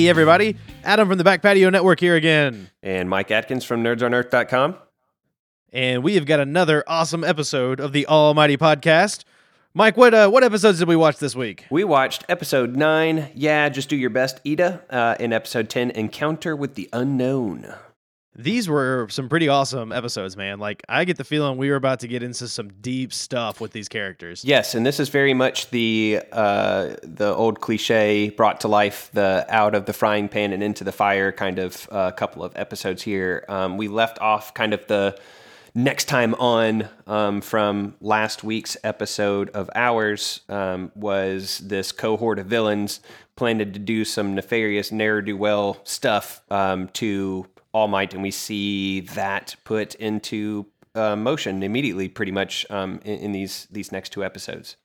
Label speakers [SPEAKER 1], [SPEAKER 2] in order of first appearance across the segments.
[SPEAKER 1] Hey, everybody. Adam from the Back Patio Network here again.
[SPEAKER 2] And Mike Atkins from nerdsonearth.com.
[SPEAKER 1] And we have got another awesome episode of the Almighty Podcast. Mike, what uh, what episodes did we watch this week?
[SPEAKER 2] We watched episode 9, Yeah, Just Do Your Best, Iida, uh, in episode 10, Encounter with the Unknown.
[SPEAKER 1] These were some pretty awesome episodes, man. Like, I get the feeling we were about to get into some deep stuff with these characters.
[SPEAKER 2] Yes, and this is very much the uh, the old cliche brought to life, the out of the frying pan and into the fire kind of uh, couple of episodes here. Um, we left off kind of the next time on um, from last week's episode of ours um, was this cohort of villains planned to do some nefarious ne'er do well stuff um, to All Might, and we see that put into uh, motion immediately, pretty much um, in, in these these next two episodes.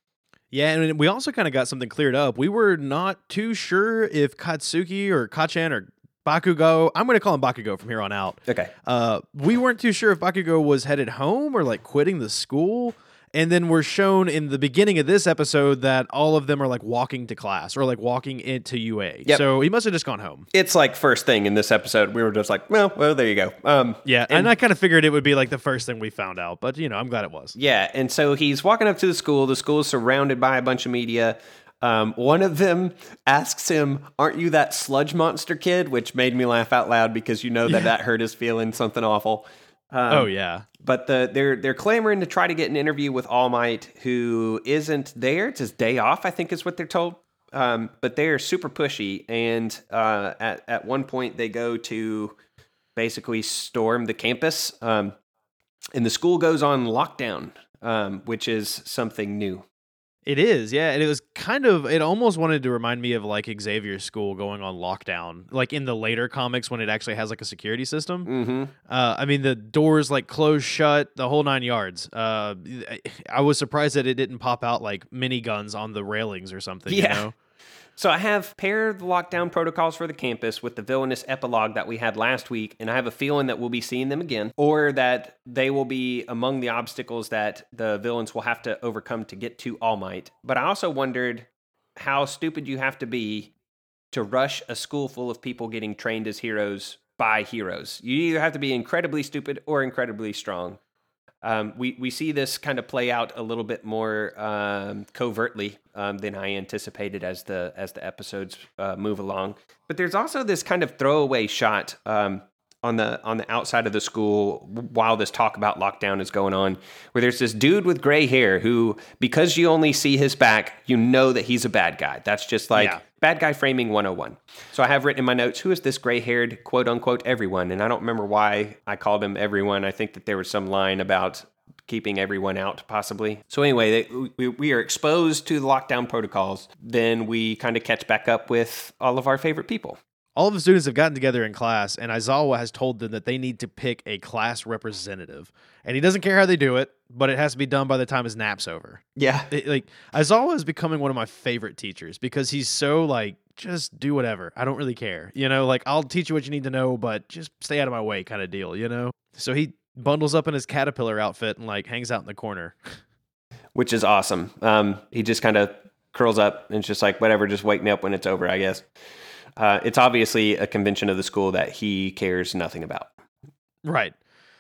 [SPEAKER 1] Yeah, and we also kind of got something cleared up. We were not too sure if Katsuki or Kachan or Bakugo, I'm going to call him Bakugo from here on out.
[SPEAKER 2] Okay.
[SPEAKER 1] Uh, we weren't too sure if Bakugo was headed home or like quitting the school. And then we're shown in the beginning of this episode that all of them are like walking to class or like walking into UA.
[SPEAKER 2] Yep.
[SPEAKER 1] So he must have just gone home.
[SPEAKER 2] It's like first thing in this episode. We were just like, well, well, there you go. Um,
[SPEAKER 1] Yeah. And, I kind of figured it would be like the first thing we found out. But, you know, I'm glad it was.
[SPEAKER 2] Yeah, and so he's walking up to the school. The school is surrounded by a bunch of media. Um, one of them asks him, "Aren't you that sludge monster kid?" Which made me laugh out loud because you know that that hurt his feelings, something awful. Um,
[SPEAKER 1] oh, yeah.
[SPEAKER 2] But the, they're they're clamoring to try to get an interview with All Might, who isn't there. It's his day off, I think, is what they're told. Um, but they are super pushy, and uh, at at one point they go to basically storm the campus, um, and the school goes on lockdown, um, which is something new.
[SPEAKER 1] It is, yeah, and it was kind of. It almost wanted to remind me of like Xavier's school going on lockdown, like in the later comics when it actually has like a security system.
[SPEAKER 2] Mm-hmm.
[SPEAKER 1] Uh, I mean, the doors like closed shut, the whole nine yards. Uh, I- was surprised that it didn't pop out like miniguns on the railings or something. You
[SPEAKER 2] Yeah.
[SPEAKER 1] know?
[SPEAKER 2] So I have paired the lockdown protocols for the campus with the villainous epilogue that we had last week, and I have a feeling that we'll be seeing them again, or that they will be among the obstacles that the villains will have to overcome to get to All Might. But I also wondered how stupid you have to be to rush a school full of people getting trained as heroes by heroes. You either have to be incredibly stupid or incredibly strong. Um, we we see this kind of play out a little bit more um, covertly um, than I anticipated as the as the episodes uh, move along. But there's also this kind of throwaway shot um, on the on the outside of the school while this talk about lockdown is going on, where there's this dude with gray hair who, because you only see his back, you know that he's a bad guy. That's just like
[SPEAKER 1] Yeah.
[SPEAKER 2] Bad guy framing 101. So I have written in my notes, who is this gray haired quote unquote everyone? And I don't remember why I called him everyone. I think that there was some line about keeping everyone out, possibly. So anyway, they, we, we are exposed to the lockdown protocols. Then we kind of catch back up with all of our favorite people.
[SPEAKER 1] All of the students have gotten together in class, and Aizawa has told them that they need to pick a class representative. And he doesn't care how they do it, but it has to be done by the time his nap's over.
[SPEAKER 2] Yeah.
[SPEAKER 1] It- like Aizawa is becoming one of my favorite teachers because he's so like just do whatever. I don't really care. You know, like I'll teach you what you need to know, but just stay out of my way kind of deal, you know? So he bundles up in his caterpillar outfit and like hangs out in the corner.
[SPEAKER 2] which is awesome. Um, he just kind of curls up and it's just like, whatever, just wake me up when it's over, I guess. Uh, it's obviously a convention of the school that he cares nothing about.
[SPEAKER 1] Right.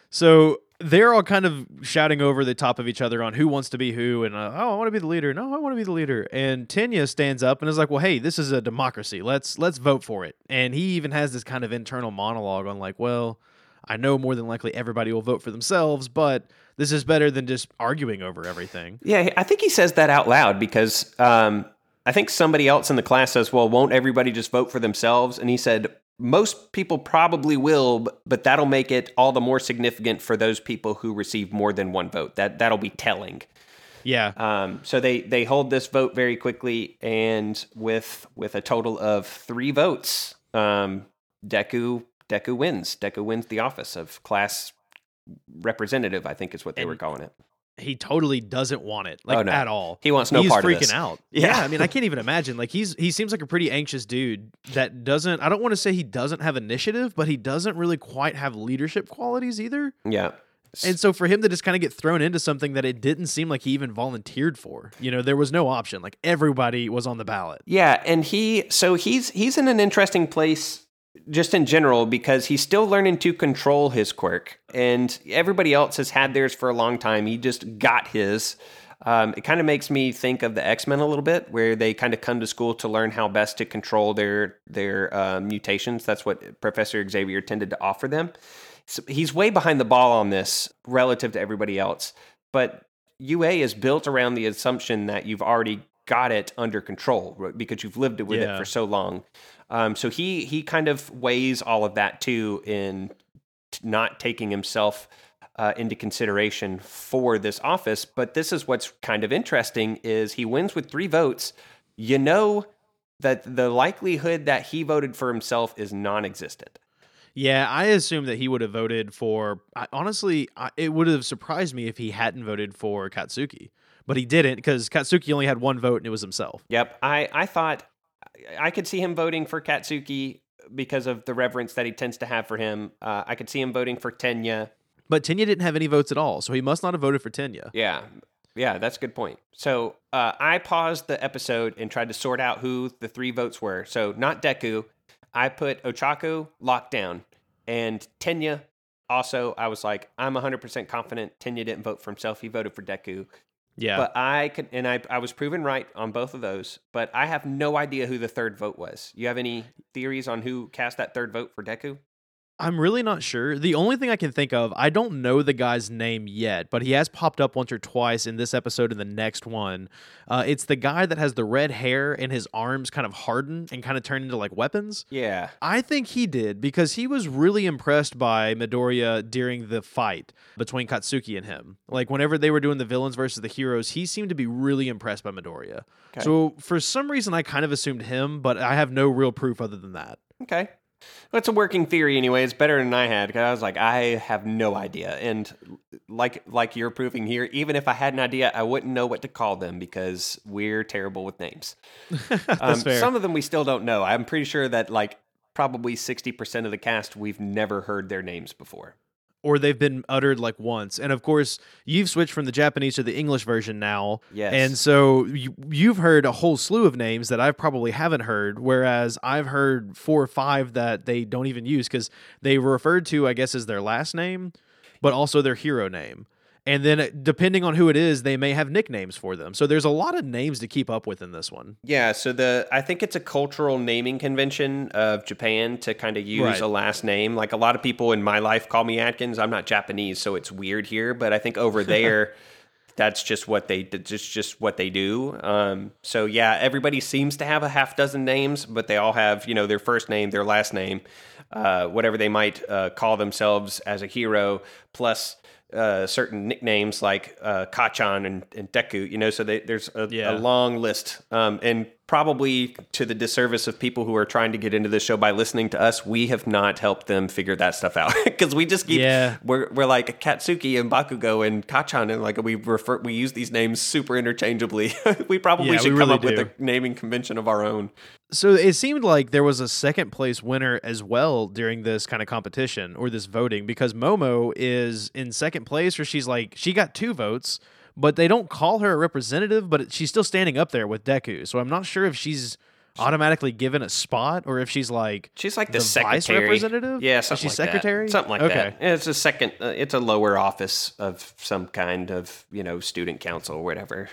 [SPEAKER 1] So they're all kind of shouting over the top of each other on who wants to be who and uh, oh I want to be the leader. No, I want to be the leader. And Tenya stands up and is like, "Well, hey, this is a democracy. Let's let's vote for it." And he even has this kind of internal monologue on like, "Well, I know more than likely everybody will vote for themselves, but this is better than just arguing over everything."
[SPEAKER 2] Yeah, I think he says that out loud because um, I think somebody else in the class says, well, won't everybody just vote for themselves? And he said, most people probably will, but that'll make it all the more significant for those people who receive more than one vote. That that'll be telling.
[SPEAKER 1] Yeah.
[SPEAKER 2] Um, so they they hold this vote very quickly, and with with a total of three votes, um, Deku Deku wins. Deku wins the office of class representative. I think is what they
[SPEAKER 1] And-
[SPEAKER 2] were calling it.
[SPEAKER 1] He totally doesn't want it like
[SPEAKER 2] Oh, no.
[SPEAKER 1] at all.
[SPEAKER 2] He wants no
[SPEAKER 1] he's
[SPEAKER 2] part of
[SPEAKER 1] freaking
[SPEAKER 2] this.
[SPEAKER 1] out.
[SPEAKER 2] Yeah.
[SPEAKER 1] Yeah. I mean, I can't even imagine. Like he's he seems like a pretty anxious dude that doesn't. I don't want to say he doesn't have initiative, but he doesn't really quite have leadership qualities either.
[SPEAKER 2] Yeah.
[SPEAKER 1] And so for him to just kind of get thrown into something that it didn't seem like he even volunteered for, you know, there was no option. Like everybody was on the ballot.
[SPEAKER 2] Yeah, and he so he's he's in an interesting place just in general because he's still learning to control his quirk, and everybody else has had theirs for a long time. He just got his. Um, it kind of makes me think of the X Men a little bit, where they kind of come to school to learn how best to control their their uh, mutations. That's what Professor Xavier tended to offer them. So he's way behind the ball on this relative to everybody else, but UA is built around the assumption that you've already got it under control because you've lived with
[SPEAKER 1] Yeah.
[SPEAKER 2] it for so long. Um, so he he kind of weighs all of that too in t- not taking himself uh, into consideration for this office. But this is what's kind of interesting is he wins with three votes. You know that the likelihood that he voted for himself is non-existent.
[SPEAKER 1] Yeah, I assume that he would have voted for. I, honestly, I, it would have surprised me if he hadn't voted for Katsuki, but he didn't because Katsuki only had one vote and it was himself.
[SPEAKER 2] Yep. I, I thought I could see him voting for Katsuki because of the reverence that he tends to have for him. Uh, I could see him voting for Tenya.
[SPEAKER 1] But Tenya didn't have any votes at all, so he must not have voted for Tenya.
[SPEAKER 2] Yeah. Yeah, that's a good point. So uh, I paused the episode and tried to sort out who the three votes were. So not Deku. I put Ochako locked down. And Tenya also, I was like, I'm 100% confident Tenya didn't vote for himself. He voted for Deku.
[SPEAKER 1] Yeah,
[SPEAKER 2] But I could, and I, I was proven right on both of those. But I have no idea who the third vote was. You have any theories on who cast that third vote for Deku?
[SPEAKER 1] I'm really not sure. The only thing I can think of, I don't know the guy's name yet, but he has popped up once or twice in this episode and the next one. Uh, it's the guy that has the red hair and his arms kind of harden and kind of turn into like weapons.
[SPEAKER 2] Yeah.
[SPEAKER 1] I think he did because he was really impressed by Midoriya during the fight between Katsuki and him. Like whenever they were doing the villains versus the heroes, he seemed to be really impressed by Midoriya.
[SPEAKER 2] Okay.
[SPEAKER 1] So for some reason, I kind of assumed him, but I have no real proof other than that.
[SPEAKER 2] Okay. Well, it's a working theory anyway. It's better than I had because I was like, I have no idea. And like like you're proving here, even if I had an idea, I wouldn't know what to call them because we're terrible with names.
[SPEAKER 1] That's
[SPEAKER 2] Um. Some of them we still don't know. I'm pretty sure that like probably 60% of the cast we've never heard their names before.
[SPEAKER 1] Or they've been uttered like once. And of course, you've switched from the Japanese to the English version now.
[SPEAKER 2] Yes.
[SPEAKER 1] And so you, you've heard a whole slew of names that I probably haven't heard, whereas I've heard four or five that they don't even use because they referred to, I guess, as their last name, but also their hero name. And then, uh, depending on who it is, they may have nicknames for them. So there's a lot of names to keep up with in this one.
[SPEAKER 2] Yeah, so the I think it's a cultural naming convention of Japan to kind of use
[SPEAKER 1] Right.
[SPEAKER 2] a last name. Like a lot of people in my life call me Atkins. I'm not Japanese, so it's weird here, but I think over there that's just what they just just what they do. Um, so yeah, everybody seems to have a half dozen names, but they all have you know their first name, their last name, uh, whatever they might uh, call themselves as a hero, plus uh, certain nicknames like uh, Kachan and, and Deku. You know, so they, there's a,
[SPEAKER 1] Yeah.
[SPEAKER 2] a long list, um, and probably to the disservice of people who are trying to get into the show by listening to us, we have not helped them figure that stuff out because we just keep
[SPEAKER 1] Yeah.
[SPEAKER 2] we're we're like Katsuki and Bakugo and Kachan and like we refer we use these names super interchangeably. we probably
[SPEAKER 1] Yeah,
[SPEAKER 2] should
[SPEAKER 1] we
[SPEAKER 2] come
[SPEAKER 1] really
[SPEAKER 2] up with a naming convention of our own.
[SPEAKER 1] So it seemed like there was a second place winner as well during this kind of competition or this voting because Momo is in second place, or she's like she got two votes, but they don't call her a representative, but she's still standing up there with Deku. So I'm not sure if she's automatically given a spot or if she's like
[SPEAKER 2] She's like the,
[SPEAKER 1] The vice
[SPEAKER 2] secretary,
[SPEAKER 1] representative?
[SPEAKER 2] Yeah, something
[SPEAKER 1] she
[SPEAKER 2] like
[SPEAKER 1] secretary?
[SPEAKER 2] that. something like
[SPEAKER 1] Okay.
[SPEAKER 2] that. It's a second. Uh, it's a lower office of some kind of you know student council or whatever.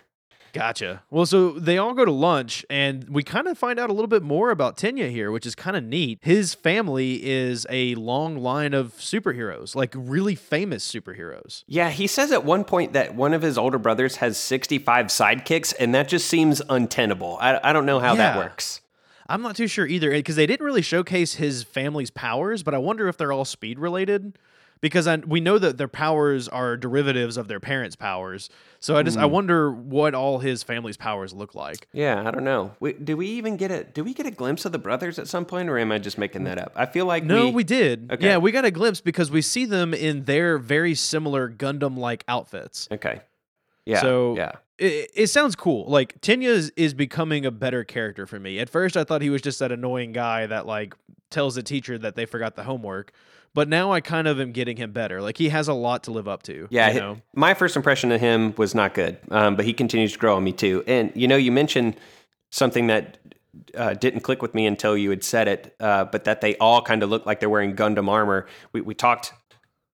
[SPEAKER 1] Gotcha. Well, so they all go to lunch, and we kind of find out a little bit more about Tenya here, which is kind of neat. His family is a long line of superheroes, like really famous superheroes.
[SPEAKER 2] Yeah, he says at one point that one of his older brothers has 65 sidekicks, and that just seems untenable. I, I don't know how that works.
[SPEAKER 1] I'm not too sure either, because they didn't really showcase his family's powers, but I wonder if they're all speed related. Because I, we know that their powers are derivatives of their parents' powers, so I just I hmm. wonder what all his family's powers look like.
[SPEAKER 2] Yeah, I don't know. We, do we even get a do we get a glimpse of the brothers at some point, or am I just making that up? I feel like
[SPEAKER 1] No,
[SPEAKER 2] we,
[SPEAKER 1] we, did.
[SPEAKER 2] Okay.
[SPEAKER 1] Yeah, we got a glimpse because we see them in their very similar Gundam-like outfits.
[SPEAKER 2] okay. Yeah.
[SPEAKER 1] So
[SPEAKER 2] yeah.
[SPEAKER 1] it, it sounds cool. Like Tenya is, is becoming a better character for me. At first, I thought he was just that annoying guy that like tells the teacher that they forgot the homework. But now I kind of am getting him better. Like he has a lot to live up to.
[SPEAKER 2] Yeah,
[SPEAKER 1] you know?
[SPEAKER 2] my first impression of him was not good, um, but he continues to grow on me too. And you know, you mentioned something that uh, didn't click with me until you had said it, uh, but that they all kind of look like they're wearing Gundam armor. We, we talked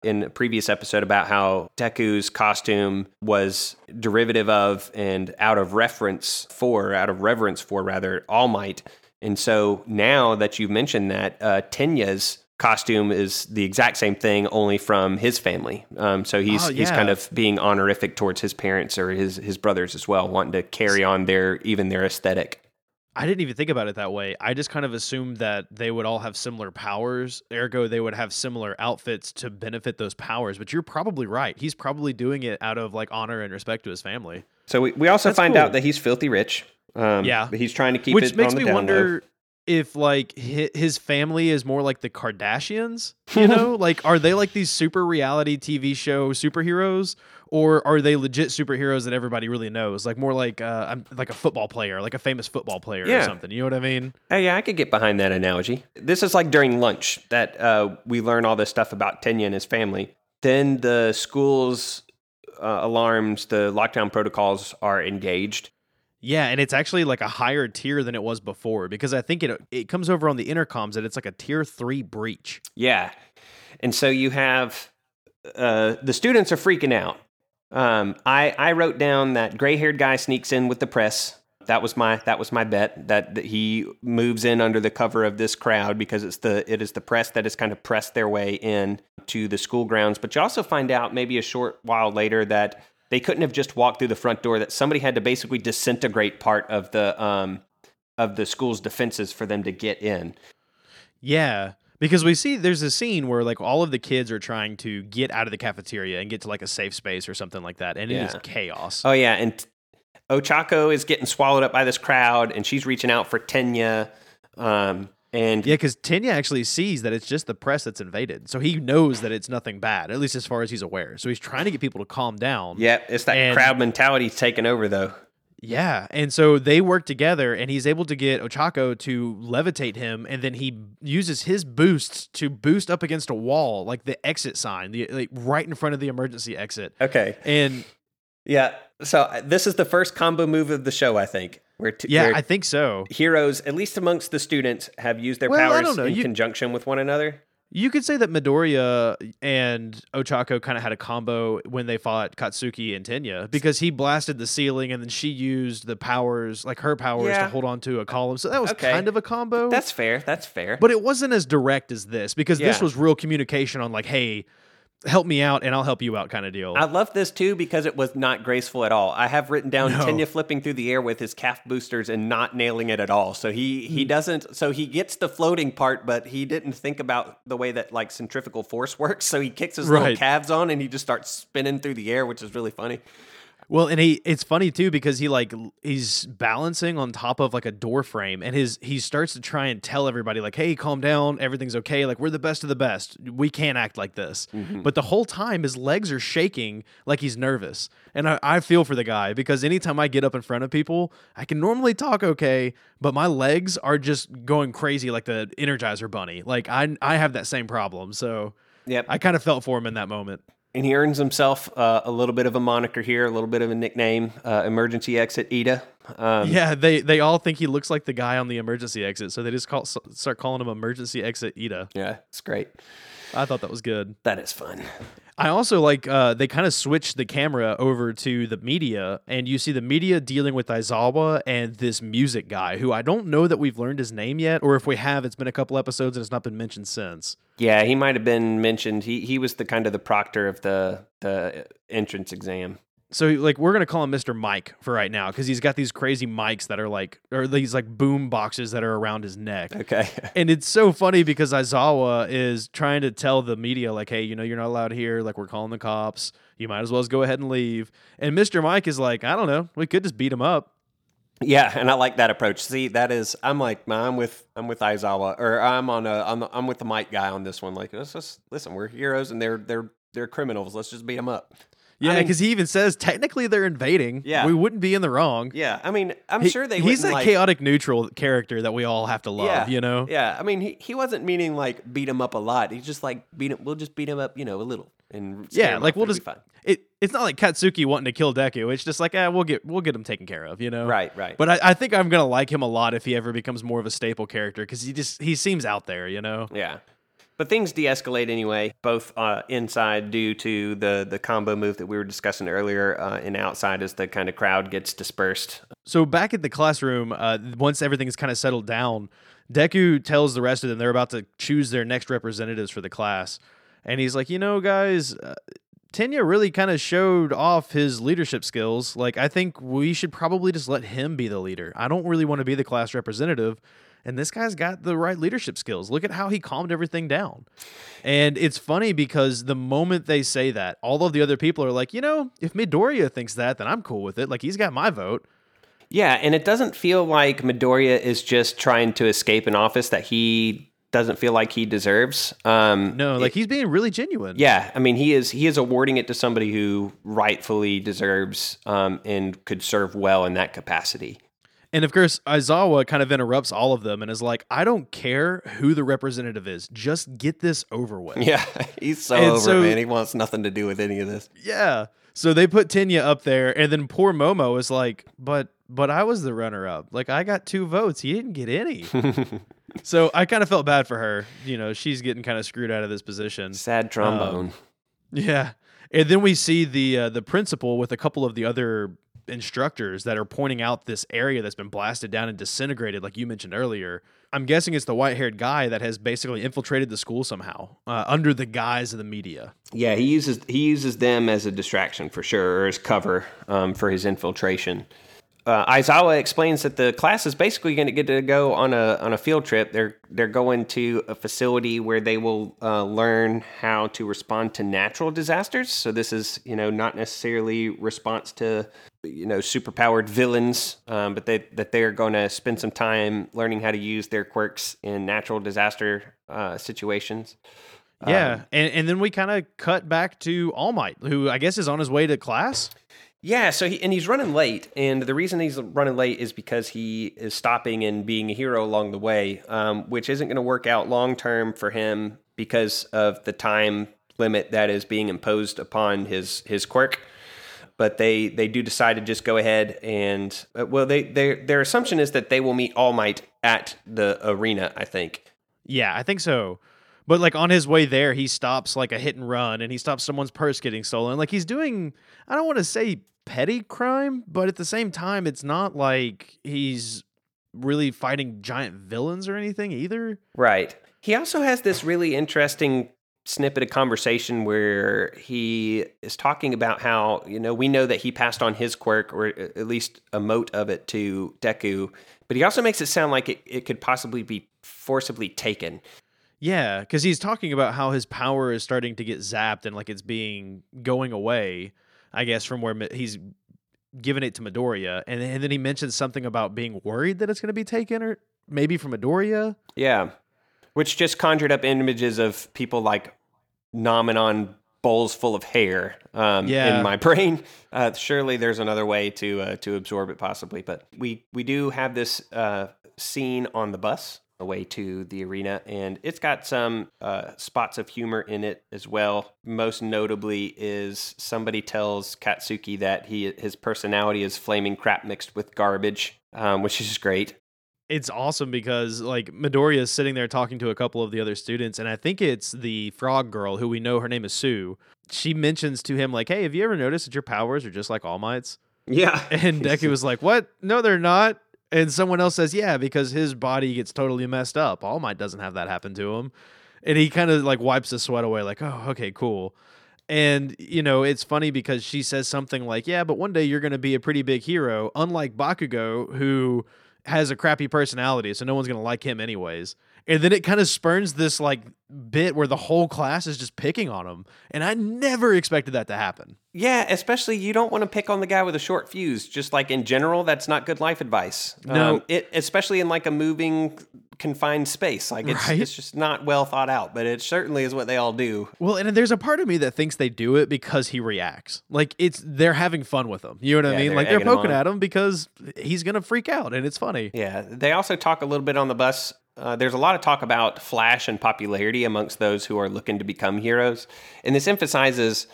[SPEAKER 2] in a previous episode about how Deku's costume was derivative of and out of reference for, out of reverence for rather, All Might. And so now that you've mentioned that, uh, Tenya's costume is the exact same thing, only from his family. Um, so he's
[SPEAKER 1] Oh,
[SPEAKER 2] he's kind of being honorific towards his parents or his his brothers as well, wanting to carry on their even their aesthetic.
[SPEAKER 1] I didn't even think about it that way. I just kind of assumed that they would all have similar powers. Ergo, they would have similar outfits to benefit those powers. But you're probably right. He's probably doing it out of like honor and respect to his family.
[SPEAKER 2] So we, we also
[SPEAKER 1] That's
[SPEAKER 2] find
[SPEAKER 1] cool.
[SPEAKER 2] out that he's filthy rich. Um,
[SPEAKER 1] Yeah.
[SPEAKER 2] but he's trying to keep
[SPEAKER 1] Which
[SPEAKER 2] it
[SPEAKER 1] makes
[SPEAKER 2] on the
[SPEAKER 1] me
[SPEAKER 2] down
[SPEAKER 1] wonder if like his family is more like the Kardashians, you know? like are they like these super reality TV show superheroes or are they legit superheroes that everybody really knows? Like more like uh I'm like a football player, like a famous football player
[SPEAKER 2] Yeah.
[SPEAKER 1] or something. You know what I mean?
[SPEAKER 2] Hey, yeah, I could get behind that analogy. This is like during lunch that uh, we learn all this stuff about Tenya and his family. Then the school's uh, alarms, the lockdown protocols are engaged.
[SPEAKER 1] Yeah, and it's actually like a higher tier than it was before because I think it it comes over on the intercoms that it's like a tier 3 breach.
[SPEAKER 2] Yeah. And so you have uh, the students are freaking out. Um, I, I wrote down that gray haired guy sneaks in with the press. That was my that was my bet that, that he moves in under the cover of this crowd because it's the it is the press that has kind of pressed their way in to the school grounds. But you also find out maybe a short while later that they couldn't have just walked through the front door. That somebody had to basically disintegrate part of the um, of the school's defenses for them to get in.
[SPEAKER 1] Yeah, because we see there's a scene where like all of the kids are trying to get out of the cafeteria and get to like a safe space or something like that, and it is chaos.
[SPEAKER 2] Oh yeah, and Ochako is getting swallowed up by this crowd, and she's reaching out for Tenya. Um, and
[SPEAKER 1] Yeah, because Tenya actually sees that it's just the press that's invaded, so he knows that it's nothing bad, at least as far as he's aware. So he's trying to get people to calm down.
[SPEAKER 2] yeah, it's that
[SPEAKER 1] And-
[SPEAKER 2] crowd mentality taking over though.
[SPEAKER 1] Yeah, and so they work together, and he's able to get Ochako to levitate him, and then he uses his boosts to boost up against a wall, like the exit sign, the like right in front of the emergency exit.
[SPEAKER 2] Okay,
[SPEAKER 1] And
[SPEAKER 2] yeah. So uh, this is the first combo move of the show, I think. Where, t-
[SPEAKER 1] yeah,
[SPEAKER 2] where
[SPEAKER 1] I think so.
[SPEAKER 2] heroes, at least amongst the students, have used their
[SPEAKER 1] Well,
[SPEAKER 2] powers in
[SPEAKER 1] You-
[SPEAKER 2] conjunction with one another.
[SPEAKER 1] You could say that Midoriya and Ochako kind of had a combo when they fought Katsuki and Tenya because he blasted the ceiling and then she used the powers, like her powers,
[SPEAKER 2] Yeah.
[SPEAKER 1] to hold on to a column. So that was
[SPEAKER 2] Okay.
[SPEAKER 1] kind of a combo.
[SPEAKER 2] That's fair. That's fair.
[SPEAKER 1] but it wasn't as direct as this because this was real communication on like, hey, help me out and I'll help you out kind of deal.
[SPEAKER 2] I love this too because it was not graceful at all. I have written down
[SPEAKER 1] No.
[SPEAKER 2] Tenya flipping through the air with his calf boosters and not nailing it at all. So he he
[SPEAKER 1] Hmm.
[SPEAKER 2] doesn't. So he gets the floating part, but he didn't think about the way that like centrifugal force works. So he kicks his little calves on and he just starts spinning through the air, which is really funny.
[SPEAKER 1] Well, and he it's funny too because he like he's balancing on top of like a door frame and his he starts to try and tell everybody like, "Hey, calm down. Everything's okay. Like we're the best of the best. We can't act like this." Mm-hmm. But the whole time his legs are shaking like he's nervous. And I, I feel for the guy because anytime I get up in front of people, I can normally talk okay, but my legs are just going crazy like the Energizer bunny. Like I I have that same problem. So
[SPEAKER 2] Yep.
[SPEAKER 1] I kind of felt for him in that moment.
[SPEAKER 2] And he earns himself uh, a little bit of a moniker here, a little bit of a nickname, uh, Emergency Exit Iida. Um,
[SPEAKER 1] Yeah, they they all think he looks like the guy on the emergency exit, so they just call start calling him emergency exit Iida.
[SPEAKER 2] yeah, it's great.
[SPEAKER 1] I thought that was good.
[SPEAKER 2] That is fun.
[SPEAKER 1] I also like uh, they kind of switched the camera over to the media, and you see the media dealing with Aizawa and this music guy, who I don't know that we've learned his name yet, or if we have, it's been a couple episodes and it's not been mentioned since.
[SPEAKER 2] Yeah, he might have been mentioned. He he was the kind of the proctor of the the entrance exam.
[SPEAKER 1] So like we're gonna call him Mr. Mike for right now because he's got these crazy mics that are like, or these like boom boxes that are around his neck.
[SPEAKER 2] Okay.
[SPEAKER 1] And it's so funny because Aizawa is trying to tell the media, like, hey, you know, you're not allowed here. Like, we're calling the cops. You might as well just go ahead and leave. And Mr. Mike is like, I don't know. We could just beat him up.
[SPEAKER 2] Yeah, and I like that approach. See, that is, I'm like, I'm with, I'm with Aizawa, or I'm on a, I'm, I'm with the Mike guy on this one. Like, let's just listen. We're heroes, and they're, they're, they're criminals. Let's just beat them up.
[SPEAKER 1] Yeah,
[SPEAKER 2] mean-
[SPEAKER 1] because he even says technically they're invading.
[SPEAKER 2] Yeah.
[SPEAKER 1] we wouldn't be in the wrong.
[SPEAKER 2] Yeah, I mean, I'm
[SPEAKER 1] He-
[SPEAKER 2] sure they.
[SPEAKER 1] He's a
[SPEAKER 2] like,
[SPEAKER 1] chaotic neutral character that we all have to love.
[SPEAKER 2] Yeah,
[SPEAKER 1] You know.
[SPEAKER 2] Yeah, I mean, he, he wasn't meaning like beat him up a lot. He's just like beat him. We'll just beat him up, you know, a little and
[SPEAKER 1] Yeah, like we'll just
[SPEAKER 2] fine.
[SPEAKER 1] it. It's not like Katsuki wanting to kill Deku. It's just like, ah, we'll get we'll get him taken care of. You know.
[SPEAKER 2] right, right.
[SPEAKER 1] But I, I think I'm gonna like him a lot if he ever becomes more of a staple character because he just he seems out there. You know.
[SPEAKER 2] Yeah. But things de-escalate anyway, both uh, inside due to the the combo move that we were discussing earlier, uh, and outside as the kind of crowd gets dispersed.
[SPEAKER 1] So back at the classroom, uh, once everything's kind of settled down, Deku tells the rest of them they're about to choose their next representatives for the class, and he's like, you know, guys. Uh, Tenya really kind of showed off his leadership skills. Like, I think we should probably just let him be the leader. I don't really want to be the class representative. And this guy's got the right leadership skills. Look at how he calmed everything down. And it's funny because the moment they say that, all of the other people are like, you know, if Midoriya thinks that, then I'm cool with it. Like, he's got my vote.
[SPEAKER 2] Yeah, and it doesn't feel like Midoriya is just trying to escape an office that he doesn't feel like he deserves. Um,
[SPEAKER 1] No, like he's being really genuine.
[SPEAKER 2] Yeah, I mean he is he is awarding it to somebody who rightfully deserves um, and could serve well in that capacity.
[SPEAKER 1] And of course, Aizawa kind of interrupts all of them and is like, I don't care who the representative is. Just get this over with.
[SPEAKER 2] Yeah, he's so
[SPEAKER 1] And
[SPEAKER 2] over
[SPEAKER 1] so-
[SPEAKER 2] it, man. He wants nothing to do with any of this.
[SPEAKER 1] Yeah. So they put Tenya up there, and then poor Momo is like, but but I was the runner up. Like I got two votes. He didn't get any. so I kind of felt bad for her. You know, she's getting kind of screwed out of this position.
[SPEAKER 2] Sad trombone.
[SPEAKER 1] Yeah. And then we see the uh, the principal with a couple of the other instructors that are pointing out this area that's been blasted down and disintegrated, like you mentioned earlier. I'm guessing it's the white haired guy that has basically infiltrated the school somehow uh, under the guise of the media.
[SPEAKER 2] yeah, he uses he uses them as a distraction for sure, or as cover um, for his infiltration. Uh, Aizawa explains that the class is basically going to get to go on a on a field trip. They're they're going to a facility where they will uh, learn how to respond to natural disasters. So this is you know not necessarily response to you know superpowered villains, um, but they that they're going to spend some time learning how to use their quirks in natural disaster uh, situations.
[SPEAKER 1] Yeah. and, and then we kind of cut back to All Might, who I guess is on his way to class.
[SPEAKER 2] Yeah, so he and he's running late, and the reason he's running late is because he is stopping and being a hero along the way, um, which isn't going to work out long term for him because of the time limit that is being imposed upon his his quirk. But they they do decide to just go ahead and uh, well, they their their assumption is that they will meet All Might at the arena. I think.
[SPEAKER 1] Yeah, I think so. But like on his way there, he stops like a hit and run and he stops someone's purse getting stolen. Like he's doing, I don't want to say petty crime, but at the same time, it's not like he's really fighting giant villains or anything either.
[SPEAKER 2] Right. He also has this really interesting snippet of conversation where he is talking about how, you know, we know that he passed on his quirk or at least a mote of it to Deku, but he also makes it sound like it, it could possibly be forcibly taken.
[SPEAKER 1] Yeah, because he's talking about how his power is starting to get zapped and like it's being going away, I guess, from where he's given it to Midoriya. And, and then he mentions something about being worried that it's going to be taken or maybe from Midoriya.
[SPEAKER 2] Yeah. Which just conjured up images of people like nomming on bowls full of hair um,
[SPEAKER 1] Yeah.
[SPEAKER 2] in my brain. Uh, surely there's another way to uh, to absorb it, possibly. But we we do have this uh, scene on the bus away to the arena, and it's got some uh, spots of humor in it as well. Most notably is somebody tells Katsuki that he his personality is flaming crap mixed with garbage, um, which is great.
[SPEAKER 1] It's awesome because like Midoriya is sitting there talking to a couple of the other students, and I think it's the frog girl who we know her name is Tsu. She mentions to him like, "Hey, have you ever noticed that your powers are just like All Might's?"
[SPEAKER 2] Yeah,
[SPEAKER 1] And Deku was like, "What? No, they're not." And someone else says, "Yeah, because his body gets totally messed up. All Might doesn't have that happen to him." And he kind of like wipes the sweat away, like, "Oh, okay, cool." And you know, it's funny because she says something like, "Yeah, but one day you're going to be a pretty big hero, unlike Bakugo, who has a crappy personality, so no one's to like him anyways." And then it kind of spurns this like bit where the whole class is just picking on him, and I never expected that to happen.
[SPEAKER 2] Yeah, especially you don't want to pick on the guy with a short fuse. Just like in general, that's not good life advice.
[SPEAKER 1] No.
[SPEAKER 2] Um, it especially in like a moving confined space. Like it's
[SPEAKER 1] Right.
[SPEAKER 2] it's just not well thought out, but it certainly is what they all do.
[SPEAKER 1] Well, and there's a part of me that thinks they do it because he reacts. Like it's they're having fun with him. You know what I mean?
[SPEAKER 2] they're
[SPEAKER 1] Like they're
[SPEAKER 2] egging him
[SPEAKER 1] poking at him because he's gonna freak out, and it's funny.
[SPEAKER 2] Yeah, they also talk a little bit on the bus. Uh, there's a lot of talk about flash and popularity amongst those who are looking to become heroes, and this emphasizes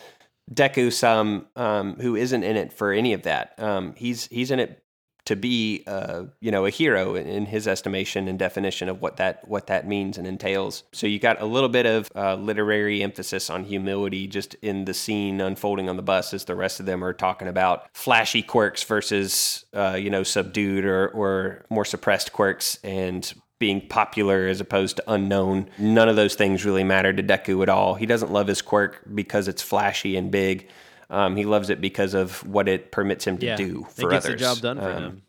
[SPEAKER 2] Deku some um, who isn't in it for any of that. Um, he's he's in it to be, uh, you know, a hero in, his estimation and definition of what that what that means and entails. So you got a little bit of uh, literary emphasis on humility just in the scene unfolding on the bus, as the rest of them are talking about flashy quirks versus, uh, you know, subdued or or more suppressed quirks and being popular as opposed to unknown. None of those things really matter to Deku at all. He doesn't love his quirk because it's flashy and big. Um, he loves it because of what it permits him to
[SPEAKER 1] Yeah,
[SPEAKER 2] do for
[SPEAKER 1] it gets
[SPEAKER 2] others.
[SPEAKER 1] the job done for
[SPEAKER 2] Um,
[SPEAKER 1] him.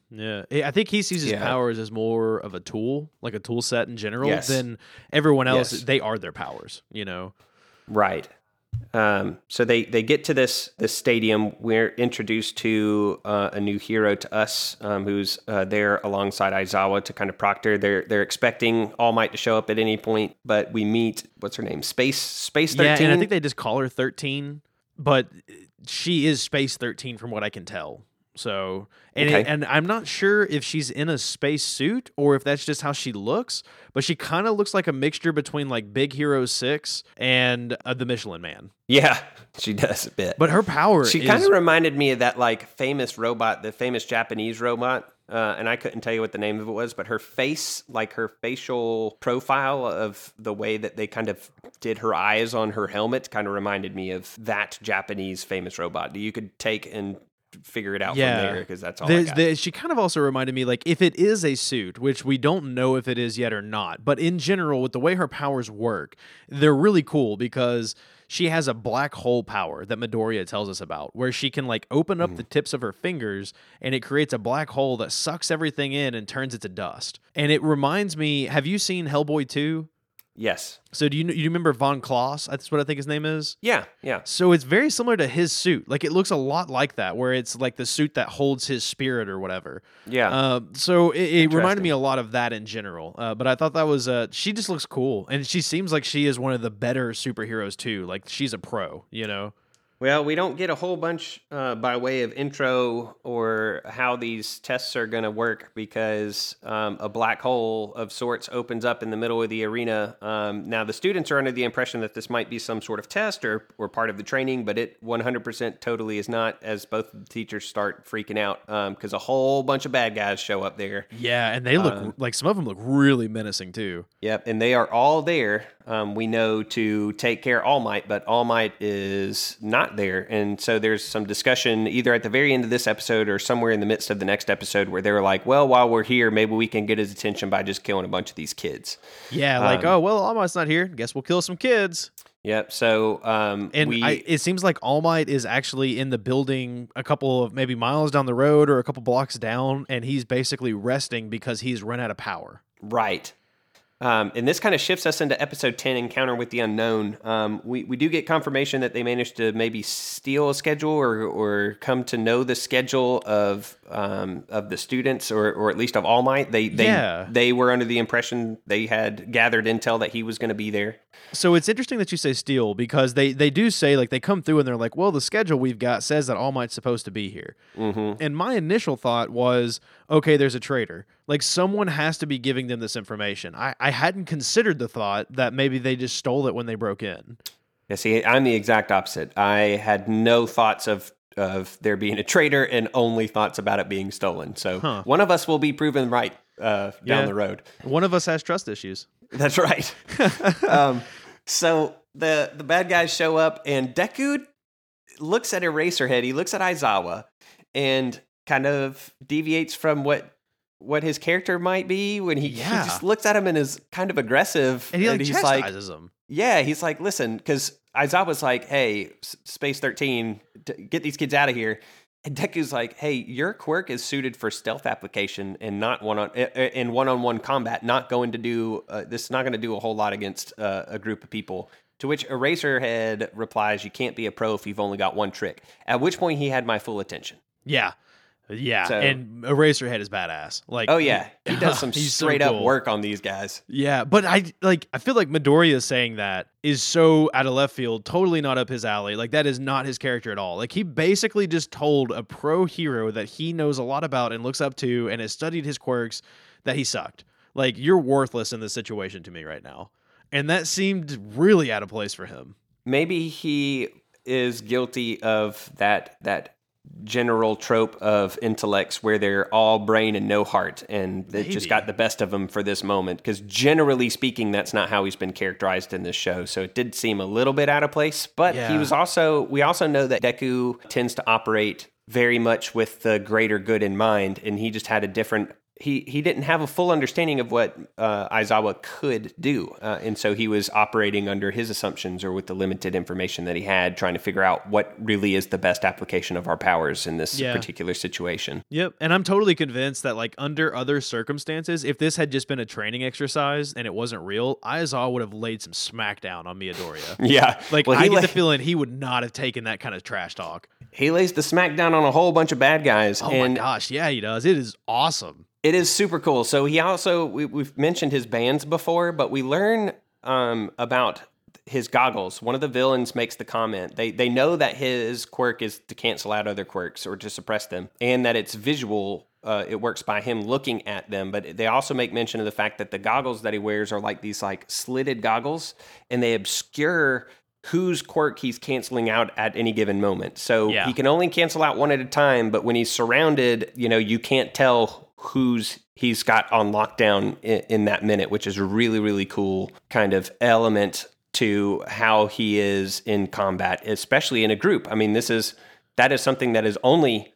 [SPEAKER 1] Yeah, I think he sees his
[SPEAKER 2] yeah.
[SPEAKER 1] powers as more of a tool, like a tool set in general,
[SPEAKER 2] Yes.
[SPEAKER 1] than everyone else.
[SPEAKER 2] Yes.
[SPEAKER 1] They are their powers. You know.
[SPEAKER 2] Right. Um, so they, they get to this this stadium. We're introduced to uh, a new hero to us, um, who's uh, there alongside Aizawa to kind of proctor. They're they're expecting All Might to show up at any point, but we meet what's her name, Space Space
[SPEAKER 1] Yeah,
[SPEAKER 2] Thirteen.
[SPEAKER 1] and I think they just call her thirteen, but she is Space Thirteen from what I can tell. So, and
[SPEAKER 2] Okay.
[SPEAKER 1] it, and I'm not sure if she's in a space suit or if that's just how she looks, but she kind of looks like a mixture between like Big Hero Six and uh, the Michelin Man.
[SPEAKER 2] yeah, she does a bit.
[SPEAKER 1] But her power
[SPEAKER 2] she
[SPEAKER 1] is
[SPEAKER 2] kind of reminded me of that like famous robot, the famous Japanese robot. Uh, and I couldn't tell you what the name of it was, but her face, like her facial profile of the way that they kind of did her eyes on her helmet, kind of reminded me of that Japanese famous robot. That you could take and figure it out
[SPEAKER 1] Yeah.
[SPEAKER 2] from there because that's all. I got.
[SPEAKER 1] there, she kind of also reminded me like if it is a suit, which we don't know if it is yet or not, but in general, with the way her powers work, they're really cool because she has a black hole power that Midoriya tells us about, where she can like open up mm-hmm. the tips of her fingers and it creates a black hole that sucks everything in and turns it to dust. And it reminds me, have you seen Hellboy 2?
[SPEAKER 2] Yes.
[SPEAKER 1] So do you you remember Von Kloss? That's what I think his name is.
[SPEAKER 2] Yeah. Yeah.
[SPEAKER 1] So it's very similar to his suit. Like it looks a lot like that, where it's like the suit that holds his spirit or whatever.
[SPEAKER 2] Yeah.
[SPEAKER 1] Uh, so it, it reminded me a lot of that in general. Uh, but I thought that was uh, she just looks cool, and she seems like she is one of the better superheroes too. Like she's a pro, you know.
[SPEAKER 2] Well, we don't get a whole bunch uh, by way of intro or how these tests are going to work because um, a black hole of sorts opens up in the middle of the arena. Um, now, the students are under the impression that this might be some sort of test or, or part of the training, but it 100% totally is not, as both the teachers start freaking out because a whole bunch of bad guys show up there.
[SPEAKER 1] Yeah, and they look
[SPEAKER 2] Um,
[SPEAKER 1] like some of them look really menacing too.
[SPEAKER 2] Yep, and they are all there. Um, we know to take care of All Might, but All Might is not there, and so there's some discussion either at the very end of this episode or somewhere in the midst of the next episode where they're like, "Well, while we're here, maybe we can get his attention by just killing a bunch of these kids."
[SPEAKER 1] Yeah, like
[SPEAKER 2] Um,
[SPEAKER 1] oh well, All Might's not here. Guess we'll kill some kids.
[SPEAKER 2] Yep. So um,
[SPEAKER 1] And
[SPEAKER 2] we,
[SPEAKER 1] I, it seems like All Might is actually in the building a couple of maybe miles down the road or a couple blocks down, and he's basically resting because he's run out of power.
[SPEAKER 2] Right. Um, and this kind of shifts us into episode 10, Encounter with the Unknown. Um, we, we do get confirmation that they managed to maybe steal a schedule or, or come to know the schedule of um, of the students or, or at least of All Might. They, they,
[SPEAKER 1] Yeah.
[SPEAKER 2] they were under the impression they had gathered intel that he was going to be there.
[SPEAKER 1] So it's interesting that you say steal because they they do say like they come through and they're like, well, the schedule we've got says that All Might's supposed to be here.
[SPEAKER 2] Mm-hmm.
[SPEAKER 1] And my initial thought was, okay, there's a traitor. Like someone has to be giving them this information. I, I hadn't considered the thought that maybe they just stole it when they broke in.
[SPEAKER 2] Yeah, see, I'm the exact opposite. I had no thoughts of of there being a traitor and only thoughts about it being stolen. So
[SPEAKER 1] Huh.
[SPEAKER 2] one of us will be proven right uh, down
[SPEAKER 1] Yeah.
[SPEAKER 2] the road.
[SPEAKER 1] One of us has trust issues.
[SPEAKER 2] That's right. um, so the the bad guys show up, and Deku looks at Eraserhead. He looks at Aizawa, and kind of deviates from what what his character might be when he,
[SPEAKER 1] Yeah.
[SPEAKER 2] he just looks at him and is kind of aggressive.
[SPEAKER 1] And he like
[SPEAKER 2] he's
[SPEAKER 1] chastises them.
[SPEAKER 2] yeah, he's like, listen, because Aizawa's like, hey, Space 13, t- get these kids out of here. And Deku's like, hey, your quirk is suited for stealth application and not one on uh, uh, in one on one combat. Not going to do uh, this. Is not going to do a whole lot against uh, a group of people. To which Eraserhead replies, "You can't be a pro if you've only got one trick." At which point he had my full attention.
[SPEAKER 1] Yeah. Yeah,
[SPEAKER 2] So-
[SPEAKER 1] and Eraserhead is badass. Like,
[SPEAKER 2] Oh yeah, he does some
[SPEAKER 1] he's so
[SPEAKER 2] straight up
[SPEAKER 1] cool.
[SPEAKER 2] work on these guys.
[SPEAKER 1] Yeah, but I like I feel like Midoriya saying that is so out of left field, totally not up his alley. Like that is not his character at all. Like he basically just told a pro hero that he knows a lot about and looks up to and has studied his quirks that he sucked. Like you're worthless in this situation to me right now. And that seemed really out of place for him.
[SPEAKER 2] Maybe he is guilty of that that general trope of intellects where they're all brain and no heart and they just got the best of them for this moment because generally speaking that's not how he's been characterized in this show so it did seem a little bit out of place but he was also we also know that deku tends to operate very much with the greater good in mind and he just had a different he he didn't have a full understanding of what uh, Aizawa could do, uh, and so he was operating under his assumptions or with the limited information that he had, trying to figure out what really is the best application of our powers in this
[SPEAKER 1] Yeah.
[SPEAKER 2] particular situation.
[SPEAKER 1] Yep. And I'm totally convinced that like under other circumstances, if this had just been a training exercise and it wasn't real, Aizawa would have laid some smackdown on Miyadoriya.
[SPEAKER 2] Yeah,
[SPEAKER 1] Like
[SPEAKER 2] well,
[SPEAKER 1] I get
[SPEAKER 2] la-
[SPEAKER 1] the feeling he would not have taken that kind of trash talk.
[SPEAKER 2] he lays the smackdown on a whole bunch of bad guys,
[SPEAKER 1] Oh
[SPEAKER 2] and
[SPEAKER 1] my gosh, yeah, he does. It is awesome.
[SPEAKER 2] It is super cool. So he also we, we've mentioned his bands before, but we learn um, about his goggles. One of the villains makes the comment they they know that his quirk is to cancel out other quirks or to suppress them, and that it's visual. Uh, it works by him looking at them, but they also make mention of the fact that the goggles that he wears are like these like slitted goggles, and they obscure whose quirk he's canceling out at any given moment. So
[SPEAKER 1] Yeah.
[SPEAKER 2] he can only cancel out one at a time, but when he's surrounded, you know, you can't tell who's he's got on lockdown in, in that minute, which is really, really cool kind of element to how he is in combat, especially in a group. I mean, this is that is something that is only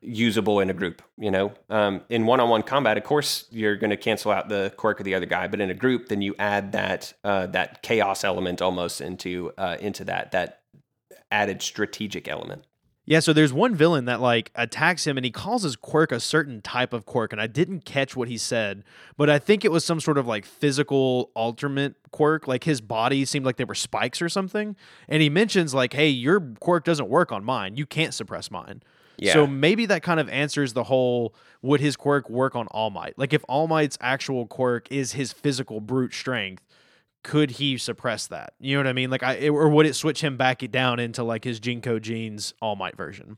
[SPEAKER 2] usable in a group. You know, um, in one-on-one combat, of course, you're going to cancel out the quirk of the other guy, but in a group, then you add that uh, that chaos element almost into uh, into that that added strategic element.
[SPEAKER 1] Yeah, so there's one villain that like attacks him and he calls his quirk a certain type of quirk and I didn't catch what he said, but I think it was some sort of like physical alternate quirk, like his body seemed like they were spikes or something. And he mentions like, "Hey, your quirk doesn't work on mine. You can't suppress mine."
[SPEAKER 2] Yeah.
[SPEAKER 1] So maybe that kind of answers the whole would his quirk work on All Might? Like if All Might's actual quirk is his physical brute strength, could he suppress that? You know what I mean? Like I it- or would it switch him back down into like his Jinko Jeans All Might version?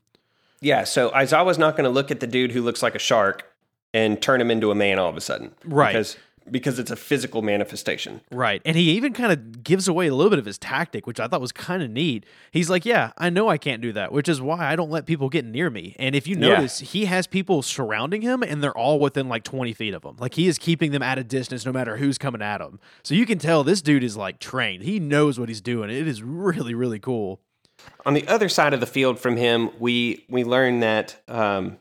[SPEAKER 2] Yeah, so Aizawa's not going to look at the dude who looks like a shark and turn him into a man all of a sudden.
[SPEAKER 1] Right.
[SPEAKER 2] Because because it's a physical manifestation.
[SPEAKER 1] Right. And he even kind of gives away a little bit of his tactic, which I thought was kind of neat. He's like, Yeah, I know I can't do that, which is why I don't let people get near me. And if you
[SPEAKER 2] Yeah.
[SPEAKER 1] notice, he has people surrounding him and they're all within like 20 feet of him. Like he is keeping them at a distance no matter who's coming at him. So you can tell this dude is like trained. He knows what he's doing. It is really, really cool.
[SPEAKER 2] On the other side of the field from him, we we learn that um,